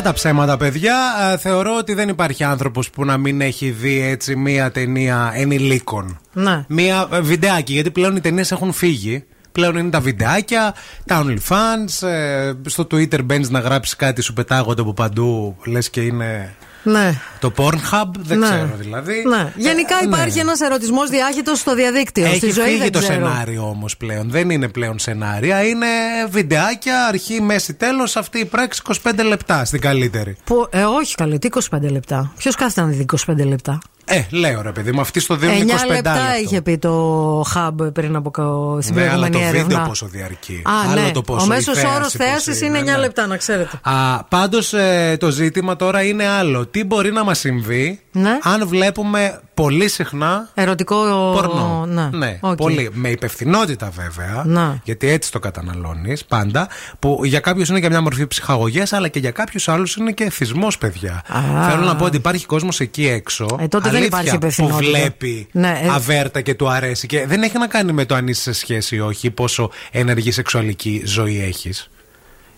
Κακά τα ψέματα, παιδιά; Ε, θεωρώ ότι δεν υπάρχει άνθρωπος που να μην έχει δει έτσι μία ταινία ενηλίκων. Ναι. Μία ε, βιντεάκι, γιατί πλέον οι ταινίες έχουν φύγει. Πλέον είναι τα βιντεάκια, τα OnlyFans. ε, στο Twitter μπαίνεις να γράψεις κάτι, σου πετάγονται από παντού. Λες και είναι Ναι. το Pornhub. Δεν Ναι. ξέρω δηλαδή. Ναι. Γενικά Ε, υπάρχει ναι. ένας ερωτισμός διάχυτος στο διαδίκτυο. Έχει Στη ζωή φύγει δεν το ξέρω. σενάριο όμως πλέον. Δεν είναι πλέον σενάρια. Είναι βιντεάκια, αρχή, μέση, τέλος. Αυτή η πράξη 25 λεπτά στην καλύτερη. Που, ε, όχι καλή, τι 25 λεπτά. Ποιος κάθεται να δει 25 λεπτά; Ε, λέω ρε παιδί μου, αυτή στο δίνουν 9 25 λεπτά λεπτά. είχε πει το Hub πριν από κα- στην Ναι, αλλά προηγούμενη το έρευνα. βίντεο πόσο διαρκεί. Α, Άλλο ναι. το πόσο Ο η μέσος θέαση όρος πόσο θέαση είναι 9 ναι. λεπτά, να ξέρετε. Α, πάντως ε, το ζήτημα τώρα είναι άλλο. Τι μπορεί να μας συμβεί Ναι. αν βλέπουμε πολύ συχνά Ερωτικό. πορνό. Ναι. ΟΚ. πολύ. Με υπευθυνότητα βέβαια. Ναι. Γιατί έτσι το καταναλώνεις πάντα. Που για κάποιους είναι και μια μορφή ψυχαγωγίας, αλλά και για κάποιους άλλους είναι και εθισμό, παιδιά. Α. Θέλω να πω ότι υπάρχει κόσμος εκεί έξω. Ε, τότε δεν αλήθεια, υπάρχει Που υπευθυνότητα. βλέπει Ναι, ε. αβέρτα και του αρέσει. Και δεν έχει να κάνει με το αν είσαι σε σχέση ή όχι, πόσο ενεργή σεξουαλική ζωή έχεις.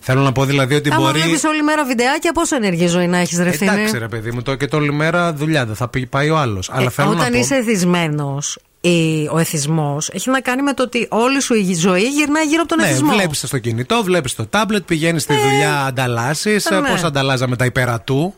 Θέλω να πω δηλαδή ότι Άμα μπορεί. βλέπεις όλη μέρα βιντεάκια, πόσο ενεργή ζωή να έχεις ρευθύνη. Εντάξει, ρε παιδί μου, το και το όλη μέρα δουλειά δεν θα πει- πάει ο άλλος. Αλλά θέλω να Ε, Όταν πω. είσαι εθισμένος, ο εθισμός έχει να κάνει με το ότι όλη σου η ζωή γυρνάει γύρω από τον Ναι, εθισμό. βλέπεις στο κινητό, βλέπεις το τάμπλετ, πηγαίνεις στη δουλειά, ανταλλάσσεις. ε, ναι. Πώς ανταλλάζαμε τα υπερατού.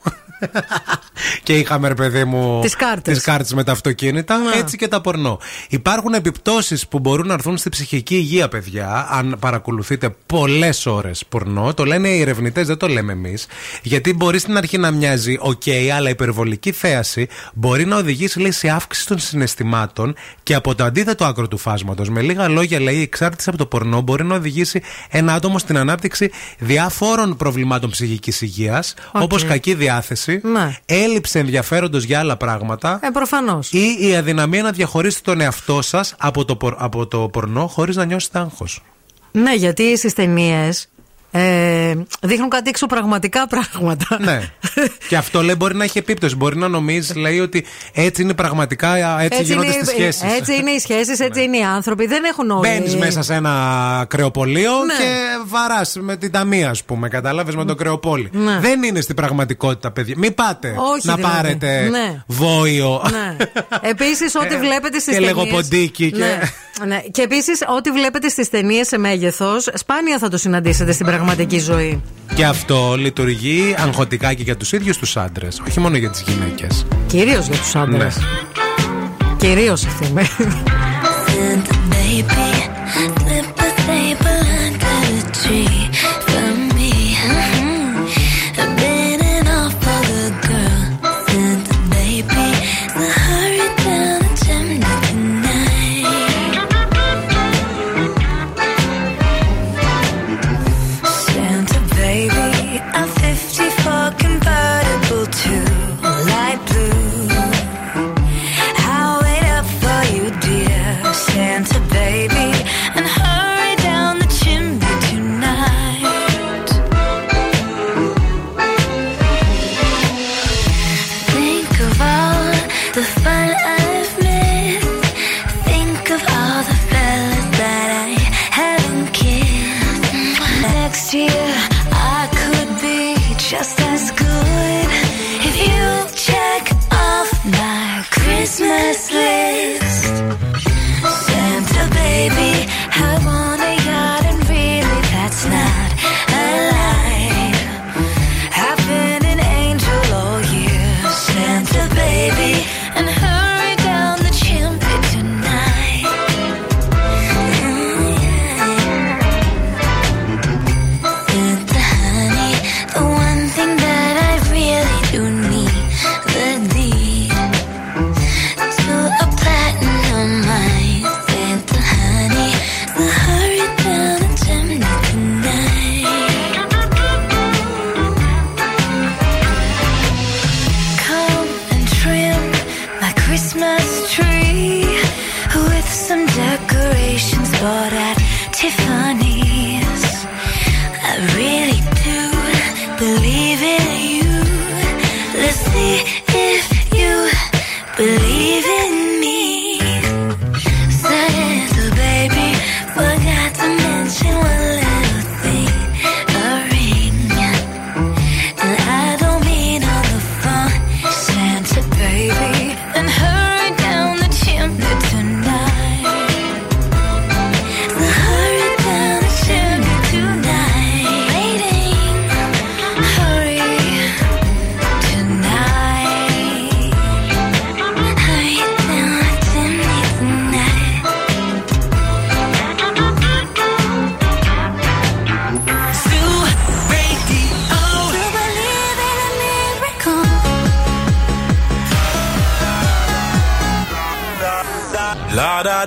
Και είχαμε, ρε παιδί μου. Τις κάρτες. Ναι. τις κάρτες με τα αυτοκίνητα. Έτσι και τα πορνό. Υπάρχουν επιπτώσεις που μπορούν να έρθουν στη ψυχική υγεία, παιδιά, αν παρακολουθείτε πολλές ώρες πορνό. Το λένε οι ερευνητές, δεν το λέμε εμείς. Γιατί μπορεί στην αρχή να μοιάζει οκ, αλλά η υπερβολική θέαση μπορεί να οδηγήσει, λέει, σε αύξηση των συναισθημάτων και από το αντίθετο άκρο του φάσματος. Με λίγα λόγια, λέει, η εξάρτηση από το πορνό μπορεί να οδηγήσει ένα άτομο στην ανάπτυξη διάφορων προβλημάτων ψυχικής υγείας, ΟΚ. όπω κακή διάθεση, Ναι. έλλειψη ενδιαφέροντος για άλλα πράγματα. Ε, προφανώς. Ή η αδυναμία να διαχωρίσετε τον εαυτό σας από, το πορ- από το πορνό χωρίς να νιώσετε άγχος. Ναι, γιατί στις ταινίες ε, δείχνουν κάτι εξωπραγματικά πράγματα. ναι. και αυτό λέει μπορεί να έχει επίπτωση. Μπορεί να νομίζεις, λέει, ότι έτσι είναι πραγματικά, έτσι, γίνονται είναι, στις σχέσεις. έτσι είναι οι σχέσεις, έτσι είναι οι άνθρωποι. Δεν έχουν όλοι. Μπαίνεις μέσα σε ένα κρεοπολείο Ναι. και βαράς με την ταμεία, ας πούμε. Κατάλαβες με το κρεοπόλι. Ναι. Δεν είναι στην πραγματικότητα, παιδιά. Μην πάτε Όχι, να δηλαδή. πάρετε Ναι. βόηο. Ναι. Επίσης, ό,τι Ε, βλέπετε στις και ταινίε. λεγοποντίκι και- Ναι. ναι. Και επίσης, ό,τι βλέπετε στις ταινίες σε μέγεθος, σπάνια θα το συναντήσετε στην πραγματική ζωή. Και αυτό λειτουργεί αγχωτικά και για τους ίδιους τους άντρες, όχι μόνο για τις γυναίκες. Κυρίως για τους άντρες. Ναι. Κυρίως ευθύνη.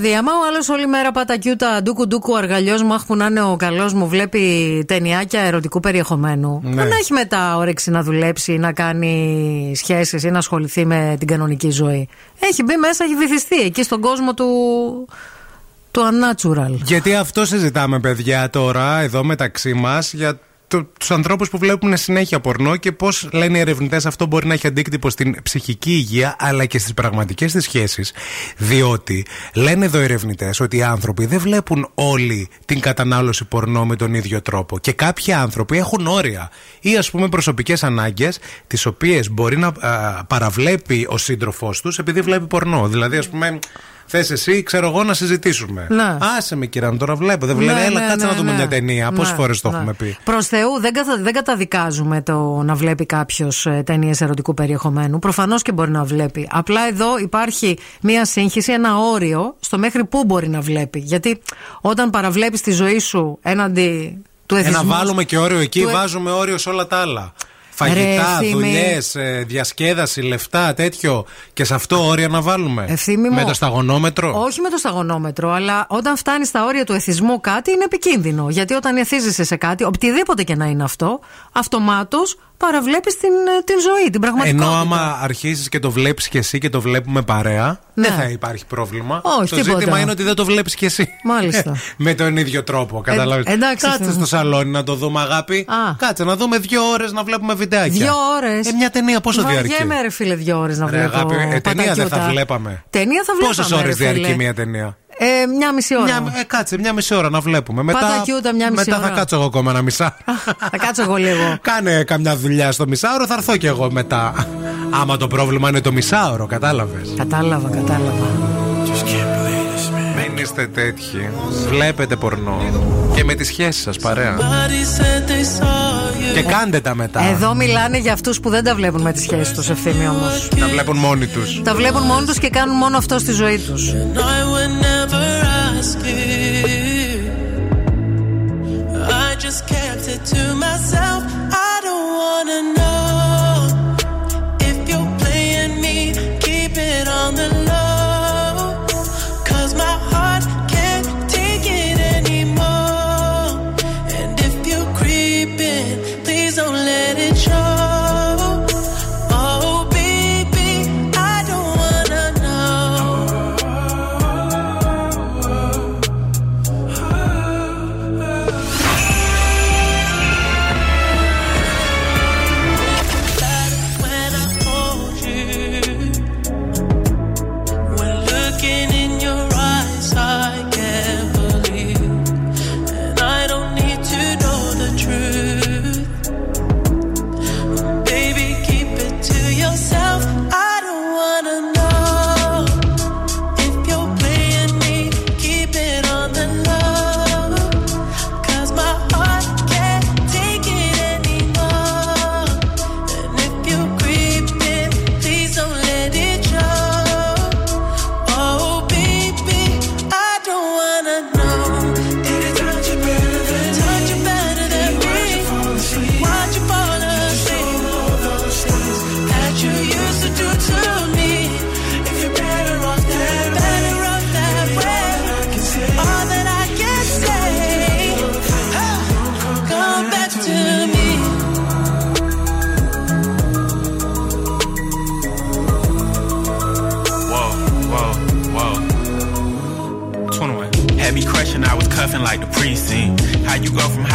Δηλαδή, άμα ο άλλος όλη μέρα πάτα κιούτα ντούκου ντούκου αργαλιός μου, αχ που να είναι ο καλός μου, βλέπει ταινιάκια ερωτικού περιεχομένου. Ναι. Που να έχει μετά όρεξη να δουλέψει, να κάνει σχέσεις ή να ασχοληθεί με την κανονική ζωή. Έχει μπει μέσα, έχει βυθιστεί εκεί στον κόσμο του. του unnatural. Γιατί αυτό συζητάμε, παιδιά, τώρα εδώ μεταξύ μας για τους ανθρώπους που βλέπουν συνέχεια πορνό και πώς λένε οι ερευνητές αυτό μπορεί να έχει αντίκτυπο στην ψυχική υγεία αλλά και στις πραγματικές της σχέσεις. Διότι λένε εδώ οι ερευνητές ότι οι άνθρωποι δεν βλέπουν όλοι την κατανάλωση πορνό με τον ίδιο τρόπο. Και κάποιοι άνθρωποι έχουν όρια ή ας πούμε προσωπικές ανάγκες, τις οποίες μπορεί να α, παραβλέπει ο σύντροφός τους επειδή βλέπει πορνό. Δηλαδή, ας πούμε. Θες εσύ, ξέρω εγώ, να συζητήσουμε. Ναι. Άσε με, κυρία, τώρα βλέπω. Δεν βλέπω. Ναι, Έλα, ναι, κάτσε ναι, να δούμε ναι. μια ταινία. Ναι, Πόσε φορές το ναι. έχουμε πει. Προς Θεού, δεν, καθα- δεν καταδικάζουμε το να βλέπει κάποιος ταινίες ερωτικού περιεχομένου. Προφανώς και μπορεί να βλέπει. Απλά εδώ υπάρχει μία σύγχυση, ένα όριο στο μέχρι πού μπορεί να βλέπει. Γιατί όταν παραβλέπεις τη ζωή σου έναντι του Ε, εθισμού. να βάλουμε και όριο εκεί, του ε- βάζουμε όριο σε όλα τα άλλα. Φαγητά, Ευθύμη. δουλειέ, διασκέδαση, λεφτά, τέτοιο. Και σε αυτό όρια να βάλουμε. Ευθύμη μου. Με το σταγονόμετρο. Όχι με το σταγονόμετρο, αλλά όταν φτάνει στα όρια του εθισμού κάτι είναι επικίνδυνο. Γιατί όταν εθίζεσαι σε κάτι, οτιδήποτε και να είναι αυτό, αυτομάτως παραβλέπεις την, ε, την ζωή, την πραγματικότητα. Ενώ άμα αρχίσει και το βλέπεις και εσύ και το βλέπουμε παρέα, Ναι. δεν θα υπάρχει πρόβλημα. Όχι, το τίποτα. ζήτημα είναι ότι δεν το βλέπεις κι εσύ. Μάλιστα. Με τον ίδιο τρόπο. Καταλάβεις. Ε, εντάξει, Κάτσε Θεέ στο μου. σαλόνι να το δούμε, αγάπη. Α. Κάτσε να δούμε δύο ώρες να βλέπουμε βιντεάκια. Δύο ώρες. Ε, μια ταινία πόσο διαρκεί; Βαριέμαι, ρε φίλε, δύο ώρες να Ρε, βλέπω. αγάπη, ε, ταινία δεν θα πατακιούτα. βλέπαμε. Ταινία θα βλέπαμε. Πόσε ώρες ρε, φίλε. διαρκεί μια ταινία; Ε, μια μισή ώρα. Μια, ε, κάτσε, μια μισή ώρα να βλέπουμε. Μετά, κιούτα, μια μισή μετά ώρα. θα κάτσω εγώ ακόμα ένα μισά. θα κάτσω εγώ λίγο. Κάνε καμιά δουλειά στο μισάωρο, θα έρθω κι εγώ μετά. Άμα το πρόβλημα είναι το μισάωρο, κατάλαβες. Κατάλαβα, κατάλαβα. Μην είστε τέτοιοι. Βλέπετε πορνό. Και με τις σχέσεις σας, παρέα. Και κάντε τα μετά. Εδώ μιλάνε για αυτούς που δεν τα βλέπουν με τις σχέσεις τους, ευθύνη όμως. Τα βλέπουν μόνοι τους. Τα βλέπουν μόνοι τους και κάνουν μόνο αυτό στη ζωή τους. of. I just kept it to myself. I don't wanna know.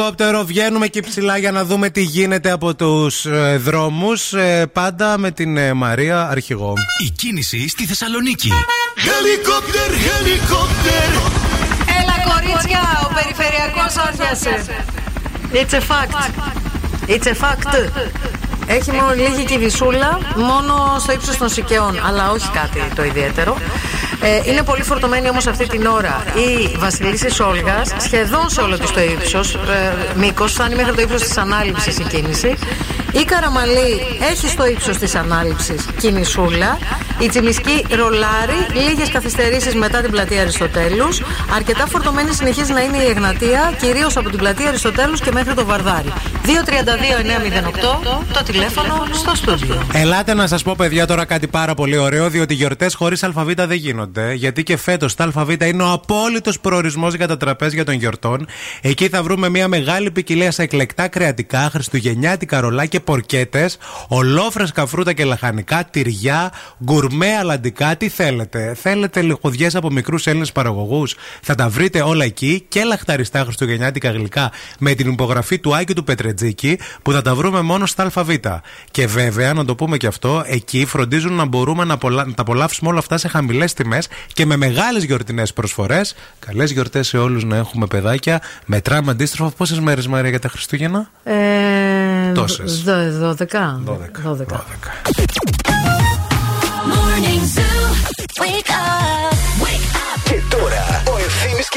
ελικόπτερο, βγαίνουμε εκεί ψηλά για να δούμε τι γίνεται από τους ε, δρόμους. πάντα με την ε, Μαρία αρχηγό. Η κίνηση στη Θεσσαλονίκη. Helicopter, helicopter. Έλα κορίτσια, ο περιφερειακός όριασε. It's a fact. It's a fact. Έχει μόνο λίγη κυβισούλα, μόνο στο ύψος των σικαιών, αλλά όχι κάτι το ιδιαίτερο. Ε, είναι πολύ φορτωμένη όμως αυτή την ώρα η Βασιλίση Όλγας, σχεδόν σε όλο της το ύψος, ε, μήκος, φτάνει μέχρι το ύψος της ανάληψης η κίνηση. Η Καραμαλή έχει στο ύψος της ανάληψης κινησούλα. Η Τσιμισκή ρολάρι, λίγες καθυστερήσεις μετά την πλατεία Αριστοτέλους. Αρκετά φορτωμένη συνεχίζει να είναι η Εγνατία, κυρίως από την πλατεία Αριστοτέλους και μέχρι το Βαρδάρι. 232-908, το τηλέφωνο στο στούντιο. Ελάτε να σας πω, παιδιά, τώρα κάτι πάρα πολύ ωραίο, διότι γιορτές χωρίς ΑΒ δεν γίνονται. Γιατί και φέτος τα ΑΒ είναι ο απόλυτος προορισμός για τα τραπέζια των γιορτών. Εκεί θα βρούμε μια μεγάλη ποικιλία σε εκλεκτά κρεατικά, χριστουγεννιάτικα ρολά και πορκέτες, ολόφρεσκα φρούτα και λαχανικά, τυριά, γκουρμέ αλαντικά. Τι θέλετε; Θέλετε λιχουδιές από μικρούς Έλληνες παραγωγούς; Θα τα βρείτε όλα εκεί και λαχταριστά χριστουγεννιάτικα γλυκά με την υπογραφή του Άκη του Πετρετζίκη που θα τα βρούμε μόνο στα ΑΒ. Και βέβαια, να το πούμε και αυτό, εκεί φροντίζουν να μπορούμε να, απολα... να τα απολαύσουμε όλα αυτά σε χαμηλές τιμές και με μεγάλες γιορτινές προσφορές. Καλές γιορτές σε όλους να έχουμε παιδάκια. Μετράμε αντίστροφα πόσες μέρες, Μαρία, για τα Χριστούγεννα; Ε, Τόσες. δω- Δώδεκα. Δώδεκα. Δώδεκα. Morning Zoo. Wake up.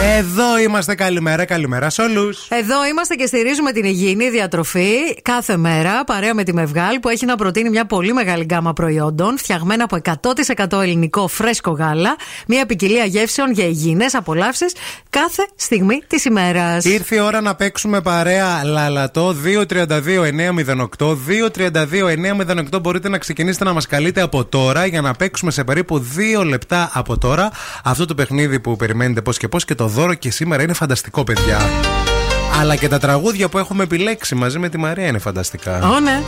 Morning Zoo. Εδώ είμαστε. Καλημέρα, καλημέρα σε όλους. Εδώ είμαστε και στηρίζουμε την υγιεινή διατροφή κάθε μέρα παρέα με τη Μευγάλ που έχει να προτείνει μια πολύ μεγάλη γκάμα προϊόντων φτιαγμένα από 100% ελληνικό φρέσκο γάλα. Μια ποικιλία γεύσεων για υγιεινές απολαύσεις κάθε στιγμή της ημέρας. Ήρθε η ώρα να παίξουμε παρέα λαλατό 232-908. 232-908 μπορείτε να ξεκινήσετε να μας καλείτε από τώρα για να παίξουμε σε περίπου 2 λεπτά από τώρα αυτό το παιχνίδι που περιμένετε πώς και πώς και το δώρο και σήμερα είναι φανταστικό, παιδιά. Αλλά και τα τραγούδια που έχουμε επιλέξει μαζί με τη Μαρία είναι φανταστικά. Ω, ναι.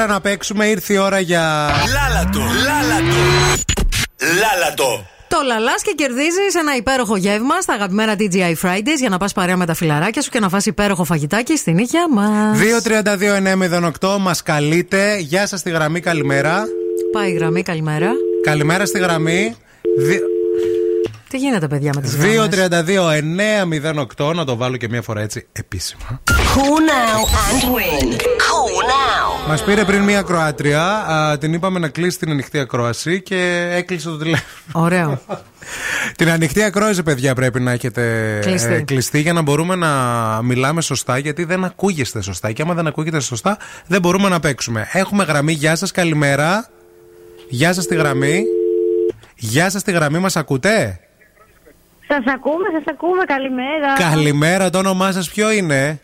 Ώρα να παίξουμε, ήρθε η ώρα για. Λάλατο, λάλατο. Λάλατο. Το λαλάς και κερδίζεις ένα υπέροχο γεύμα στα αγαπημένα TGI Fridays για να πας παρέα με τα φιλαράκια σου και να φας υπέροχο φαγητάκι στην νύχια μας. 232-908 μας καλείτε. Γεια σας στη γραμμή, καλημέρα. Πάει η γραμμή, καλημέρα. Καλημέρα στη γραμμή. Δι- Τι γίνεται, παιδιά, με τις γραμμές 232-908 να το βάλω και μία φορά έτσι επίσημα. Call now and win. Call now. Μας πήρε πριν μία Κροάτρια, α, την είπαμε να κλείσει την ανοιχτή ακρόαση και έκλεισε το τηλέφωνο. Ωραίο. Την ανοιχτή ακρόαση, παιδιά, πρέπει να έχετε Κλειστή. ε, κλειστή για να μπορούμε να μιλάμε σωστά, γιατί δεν ακούγεστε σωστά. Και άμα δεν ακούγεται σωστά, δεν μπορούμε να παίξουμε. Έχουμε γραμμή. Γεια σας, καλημέρα. Γεια σας τη γραμμή. Γεια σας τη γραμμή, μας ακούτε; Σας ακούμε, σας ακούμε. Καλημέρα. Καλημέρα, το όνομά σας ποιο είναι;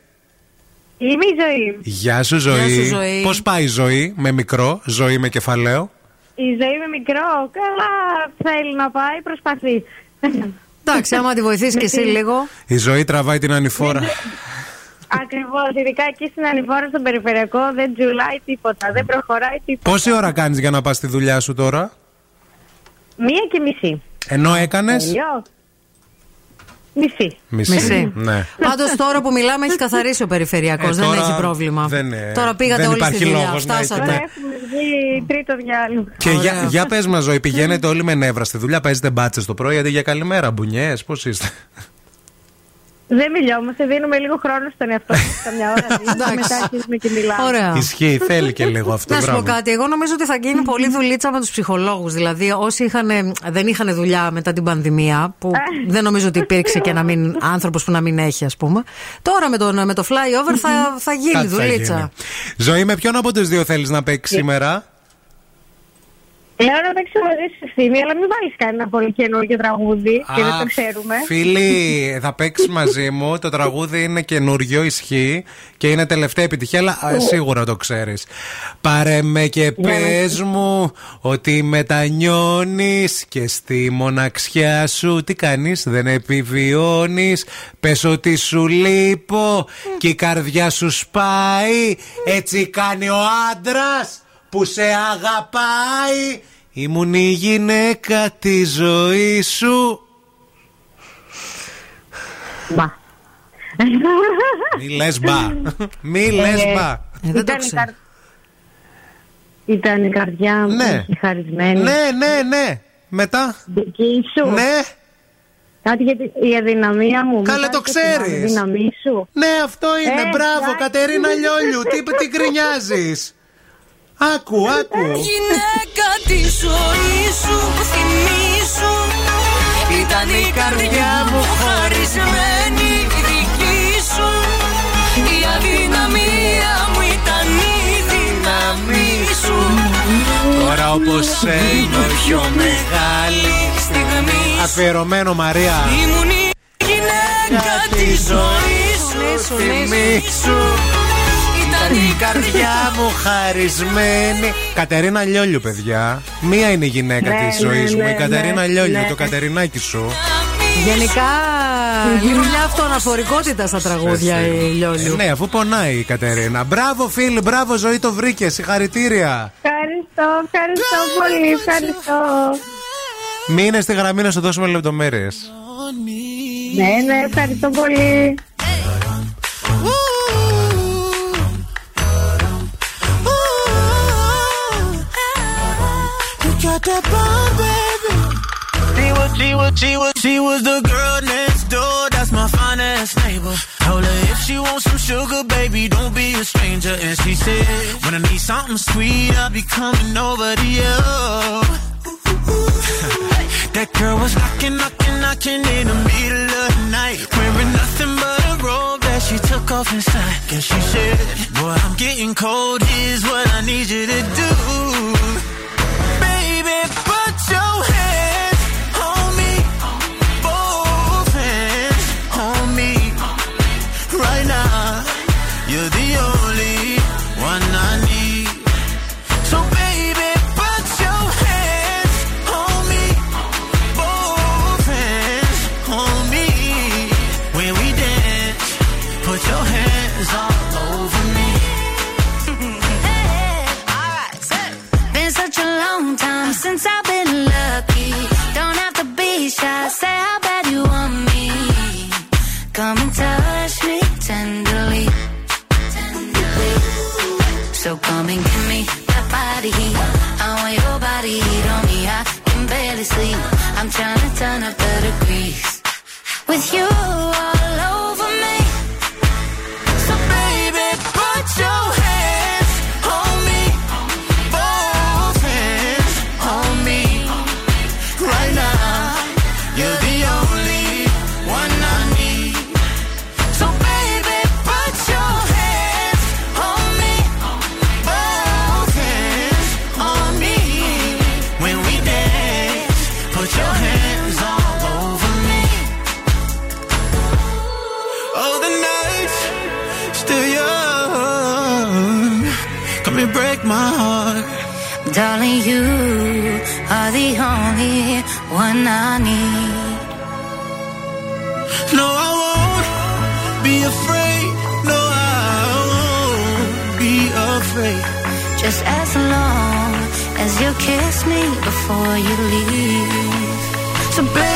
Είμαι η ζωή. Γεια σου, ζωή. Γεια σου, Ζωή. Πώς πάει η ζωή, με μικρό, ζωή με κεφαλαίο; Η ζωή με μικρό. Καλά θέλει να πάει, προσπαθεί. Εντάξει, άμα τη βοηθήσει και εσύ λίγο. Η ζωή τραβάει την ανηφόρα. Ακριβώς. Ειδικά εκεί στην ανηφόρα στον περιφερειακό δεν τζουλάει τίποτα. Δεν προχωράει τίποτα. Πόση ώρα κάνεις για να πας στη δουλειά σου τώρα, Μία και μισή. ενώ έκανες; Τελειώ. Μισή. Μισή. Μισή. Ναι. Πάντως τώρα που μιλάμε έχει καθαρίσει ο περιφερειακός. Ε, δεν τώρα έχει πρόβλημα. δεν, ε, τώρα πήγατε δεν όλοι στη υπάρχει δουλειά. λόγος να Φτάσατε. έχετε. Έχουμε βγει τρίτο διάλειμμα. Και για, για πες μας, ζωή, πηγαίνετε όλοι με νεύρα στη δουλειά, παίζετε μπάτσε το πρωί, αντί για καλημέρα, μπουνιές, πώς είστε; Δεν μιλιόμαστε, δίνουμε λίγο χρόνο στον εαυτό μας. Καμιά ώρα δίνουμε, μετά αρχίζουμε και μιλάμε. Ωραία. Ισχύει, θέλει και λίγο αυτό. Να σου πω μπράβο. κάτι. Εγώ νομίζω ότι θα γίνει πολύ δουλίτσα με τους ψυχολόγους. Δηλαδή, όσοι είχαν, δεν είχαν δουλειά μετά την πανδημία, που δεν νομίζω ότι υπήρξε και να μην άνθρωπος που να μην έχει, ας πούμε. Τώρα με το, με το flyover θα, θα γίνει Κάτι θα δουλίτσα. γίνει. Ζωή, με ποιον από τους δύο θέλεις να παίξεις σήμερα; Λέω να παίξω μαζί σου ευθύνη, αλλά μην βάλεις κανένα πολύ καινούργιο τραγούδι και δεν Α, το ξέρουμε. Φίλοι, θα παίξεις μαζί μου. Το τραγούδι είναι καινούριο, ισχύει και είναι τελευταία επιτυχία, αλλά α, σίγουρα το ξέρεις. Πάρε με και πες μου ότι μετανιώνεις και στη μοναξιά σου τι κάνεις, δεν επιβιώνεις. Πες ότι σου λείπω και η καρδιά σου σπάει. Έτσι κάνει ο άντρας που σε αγαπάει. Ήμουν η γυναίκα της ζωής σου. Μπα. Μη λες μπα. Μη λες Ε, μπα. ήταν, η καρ... ήταν η καρδιά μου Ναι. η χαρισμένη. Ναι, ναι, ναι. Μετά; Δική σου. Ναι. Κάτι για τη- η αδυναμία μου. Καλά, Μην το πάρεις και την ξέρεις. αδυναμή σου. Ναι, αυτό είναι. Ε, Μπράβο, εντάξει. Κατερίνα Λιόλιου. Τι, τι γκρινιάζεις; Άκου, άκου. Γυναίκα τη ζωή σου που θυμίσου Ήταν η καρδιά μου χαρισμένη η δική σου Η αδυναμία μου ήταν η δύναμή σου Τώρα όπως πιο μεγάλη στιγμή Αφιερωμένο Μαρία. Ήμουν η γυναίκα τη ζωή σου Θυμήσου. Ήταν Η καρδιά μου χαρισμένη. Κατερίνα Λιόλιου, παιδιά. Μία είναι η γυναίκα Ναι, της ναι, ζωή μου. ναι, Η Κατερίνα ναι, Λιόλιου, ναι. το Κατερινάκι σου. Γενικά, λίγο μια αυτοαναφορικότητα στα τραγούδια η Ε, Λιόλιου. ναι, αφού πονάει η Κατερίνα. Μπράβο, φίλοι, μπράβο, ζωή το βρήκε. Συγχαρητήρια. Ευχαριστώ, ευχαριστώ πολύ, ευχαριστώ. Μείνε στη γραμμή να σου δώσουμε λεπτομέρειες. Ναι, ναι, ευχαριστώ πολύ. Got that bomb, baby. She was, she was, she was, she was the girl next door. That's my finest neighbor. Told her if she wants some sugar, baby, don't be a stranger. And she said, when I need something sweet, I'll be coming over to you. that girl was knocking, knocking, knocking in the middle of the night, wearing nothing but a robe that she took off inside. And she said, Boy, I'm getting cold. Here's what I need you to do show. Body heat. I want your body heat on me. I can barely sleep. I'm trying to turn up the degrees. With you I need. No, I won't be afraid. No, I won't be afraid. Just as long as you kiss me before you leave. So baby,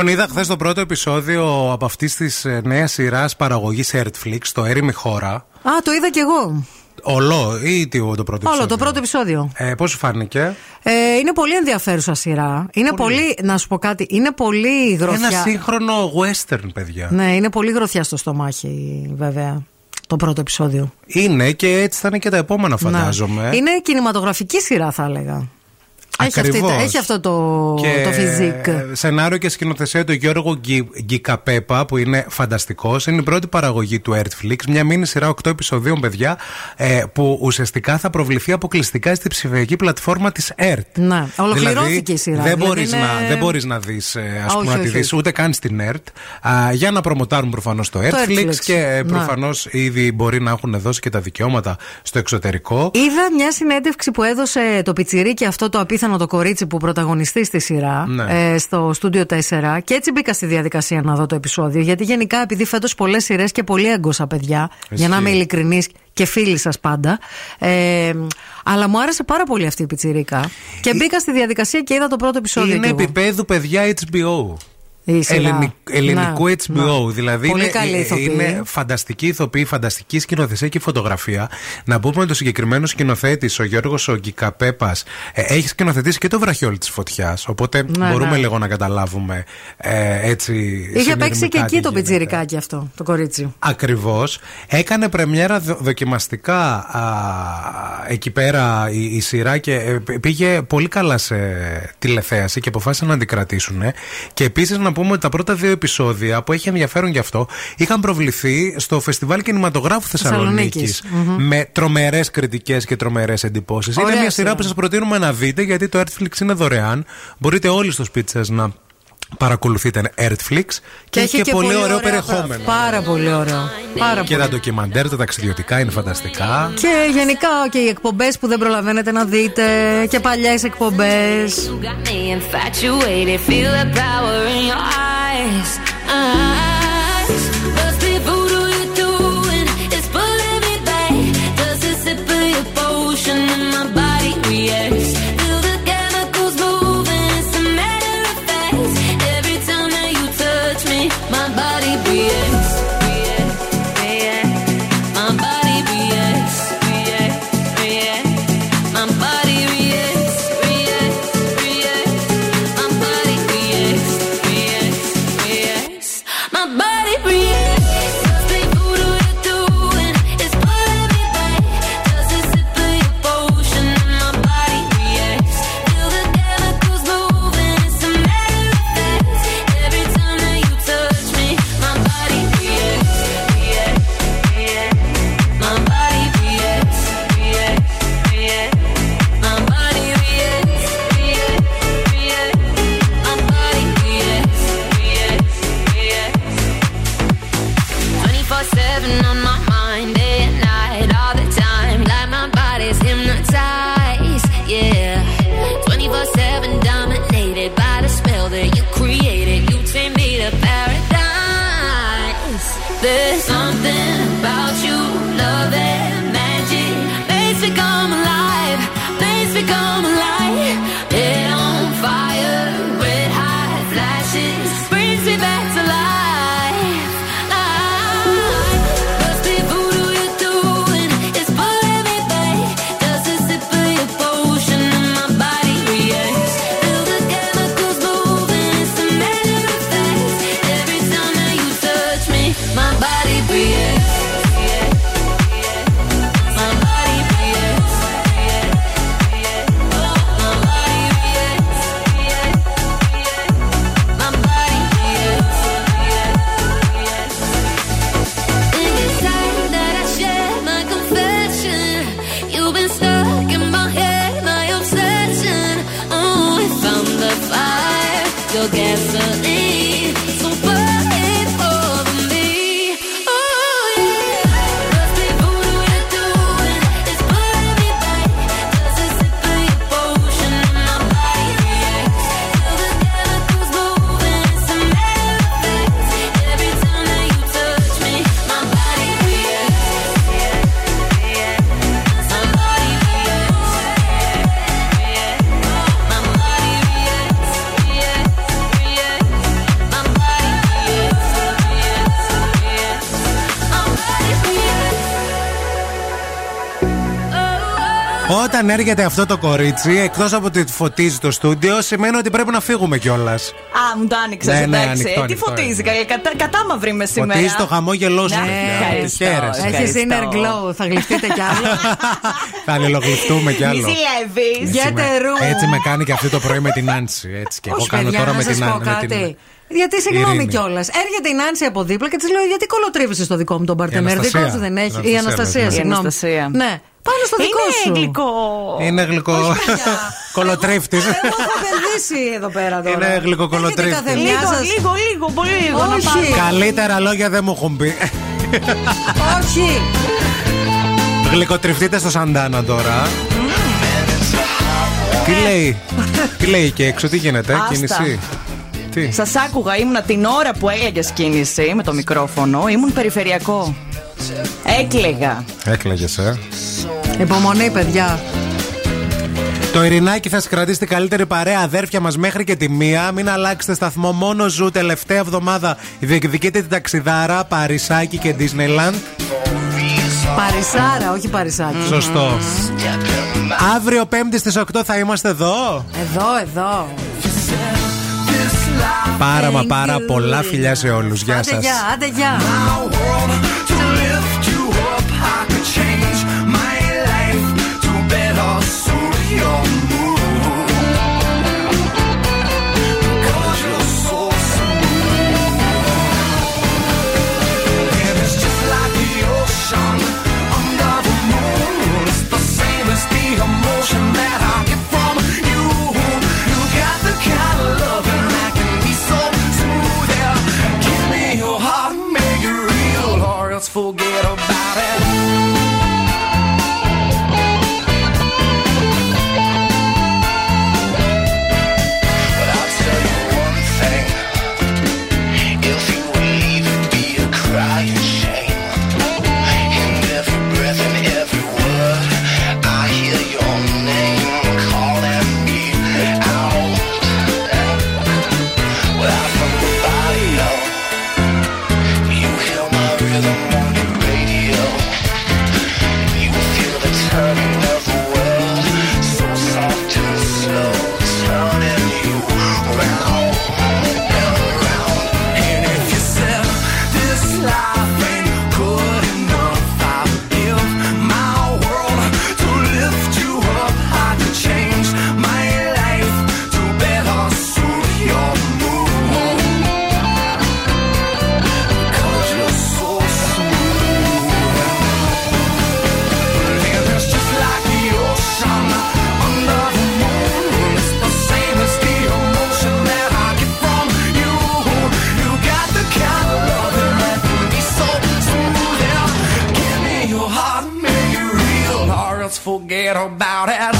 Λοιπόν, είδα χθες το πρώτο επεισόδιο από αυτής της νέας σειράς παραγωγής Netflix, το Έρημη Χώρα. Α, το είδα κι εγώ. Ολό ή τι, το πρώτο Όλο επεισόδιο; το πρώτο επεισόδιο. Ε, Πώς σου φάνηκε; Ε, είναι πολύ ενδιαφέρουσα σειρά. Είναι πολύ. να σου πω κάτι, είναι πολύ γροθιά. Ένα σύγχρονο western, παιδιά. Ναι, είναι πολύ γροθιά στο στομάχι, βέβαια. Το πρώτο επεισόδιο. Είναι και έτσι θα είναι και τα επόμενα, φαντάζομαι. Ναι. Είναι κινηματογραφική σειρά, θα έλεγα. Έχει, αυτή, Ακριβώς. έχει αυτό το, Και το φιζίκ. Σενάριο και σκηνοθεσία του Γιώργου Γκι, Γκικαπέπα, που είναι φανταστικός. Είναι η πρώτη παραγωγή του Earthflix. Μια μήνυ σειρά 8 επεισοδίων, παιδιά, ε, που ουσιαστικά θα προβληθεί αποκλειστικά στη ψηφιακή πλατφόρμα της ERT. Ναι, ολοκληρώθηκε δηλαδή, η σειρά. Δεν δηλαδή μπορείς είναι- να, δεν μπορείς να δεις, ε, ας Α, πούμε, όχι, να τη όχι, δεις όχι. ούτε καν στην ERT. Α, για να προμοτάρουν προφανώς το Earthflix Earthflix. και ε, Ναι. προφανώς ήδη μπορεί να έχουν δώσει και τα δικαιώματα στο εξωτερικό. Είδα μια συνέντευξη που έδωσε το πιτσιρίκι αυτό το απίθανο το κορίτσι που πρωταγωνιστεί στη σειρά Ναι. ε, στο στούντιο 4 και έτσι μπήκα στη διαδικασία να δω το επεισόδιο γιατί γενικά επειδή φέτος πολλές σειρές και πολύ έγκωσα παιδιά για να είμαι ειλικρινής και φίλοι σας πάντα ε, αλλά μου άρεσε πάρα πολύ αυτή η πιτσιρίκα και μπήκα στη διαδικασία και είδα το πρώτο επεισόδιο Είναι κι εγώ. επίπεδου παιδιά HBO. Η σειρά. Ελληνικ- ελληνικού Ναι, HBO. ναι. Δηλαδή Πολύ είναι, καλή ηθοποιή. είναι φανταστική ηθοποιή, φανταστική σκηνοθεσία και φωτογραφία. Να πούμε ότι ο συγκεκριμένος σκηνοθέτης, ο Γιώργος Ογκικαπέπα, έχει σκηνοθετήσει και το βραχιόλι της φωτιάς. Οπότε Ναι, μπορούμε ναι. λίγο να καταλάβουμε ε, έτσι. Είχε παίξει και εκεί το πιτσίρι. πιτσιρικάκι αυτό το κορίτσι. Ακριβώς. Έκανε πρεμιέρα δο- δοκιμαστικά α, εκεί πέρα η, η σειρά και ε, π- πήγε πολύ καλά σε τηλεθέαση και αποφάσισαν να αντικρατήσουν. Και επίσης να πούμε ότι τα πρώτα δύο επεισόδια που έχει ενδιαφέρον γι' αυτό είχαν προβληθεί στο Φεστιβάλ Κινηματογράφου Θεσσαλονίκης. Θεσσαλονίκης. Μμμ. Με τρομερές κριτικές και τρομερές εντυπώσεις. Είναι Ωραία μια σειρά σειρά. που σας προτείνουμε να δείτε γιατί το Earthflix είναι δωρεάν. Μπορείτε όλοι στο σπίτι σας να παρακολουθείτε Earthflix και, έχει και, πολύ, ωραίο ωραία περιεχόμενο. Πάρα πολύ ωραίο. Πάρα Και πολύ. τα ντοκιμαντέρ, τα ταξιδιωτικά είναι φανταστικά. Και γενικά και οι εκπομπές που δεν προλαβαίνετε να δείτε και παλιές εκπομπές. got me infatuated. Feel the power in your eyes. eyes. Όταν έρχεται αυτό το κορίτσι, εκτός από ότι φωτίζει το στούντιο, σημαίνει ότι πρέπει να φύγουμε κιόλας. Α, μου το άνοιξες. Ναι, ναι, εντάξει. ανοιχτό, Ε, τι ανοιχτό φωτίζει, κα- κατα, κατάμαυρη με σήμερα. Φωτίζει το χαμόγελό σου, Ναι, παιδιά. ευχαριστώ, Χαίρεσαι. ευχαριστώ. Έχεις inner glow, θα γλυφτείτε κι άλλο. Θα αλληλογλυφτούμε κι Μη άλλο. ζηλεύεις. Έτσι με- Get a room. Έτσι με κάνει και αυτή το πρωί με την Άνση. Έτσι και εγώ Όχι, κάνω παιδιά, τώρα να με σας την πω Άνση. με την- κάτι. Γιατί συγγνώμη Ειρήνη. κιόλας. Έρχεται η Νάνση από δίπλα και της λέω: Γιατί κολοτρίβει στο δικό μου τον παρτενέρ. Αναστασία. Δικό σου δεν έχει. Η Η Αναστασία, Αναστασία, ναι. συγγνώμη. Η Αναστασία. Ναι. Πάνω στο δικό Είναι σου. γλυκό. Είναι γλυκό. Κολοτρίφτη. Εγώ έχω επενδύσει εδώ πέρα τώρα. Είναι γλυκοκολοτρίφτη. Έχετε καθεμιά Λίγο, σας. λίγο, λίγο, πολύ λίγο. να Όχι. πάρω. Καλύτερα λόγια δεν μου έχουν πει. Όχι. Γλυκοτριφτείτε στο Σαντάνα τώρα. Τι λέει, τι λέει και έξω, τι γίνεται, Άστα. κίνηση; Τι; Σας άκουγα, ήμουνα την ώρα που έλεγε κίνηση με το μικρόφωνο. Ήμουν περιφερειακό. Έκλεγα. Έκλαιγες, ε. Υπομονή, παιδιά. Το Ειρηνάκι θα σα κρατήσει την καλύτερη παρέα αδέρφια μας μέχρι και τη μία. Μην αλλάξετε σταθμό. Μόνο ζου τελευταία εβδομάδα. Διεκδικείτε την ταξιδάρα Παρισάκι και Disneyland. Παρισάρα, όχι παρισάκι. Σωστό. Αύριο Πέμπτη στις 8 θα είμαστε εδώ. Εδώ, εδώ. Πάρα μα Thank πάρα you. πολλά φιλιά σε όλους. Γεια Άντε σας. γεια, άντε γεια. out at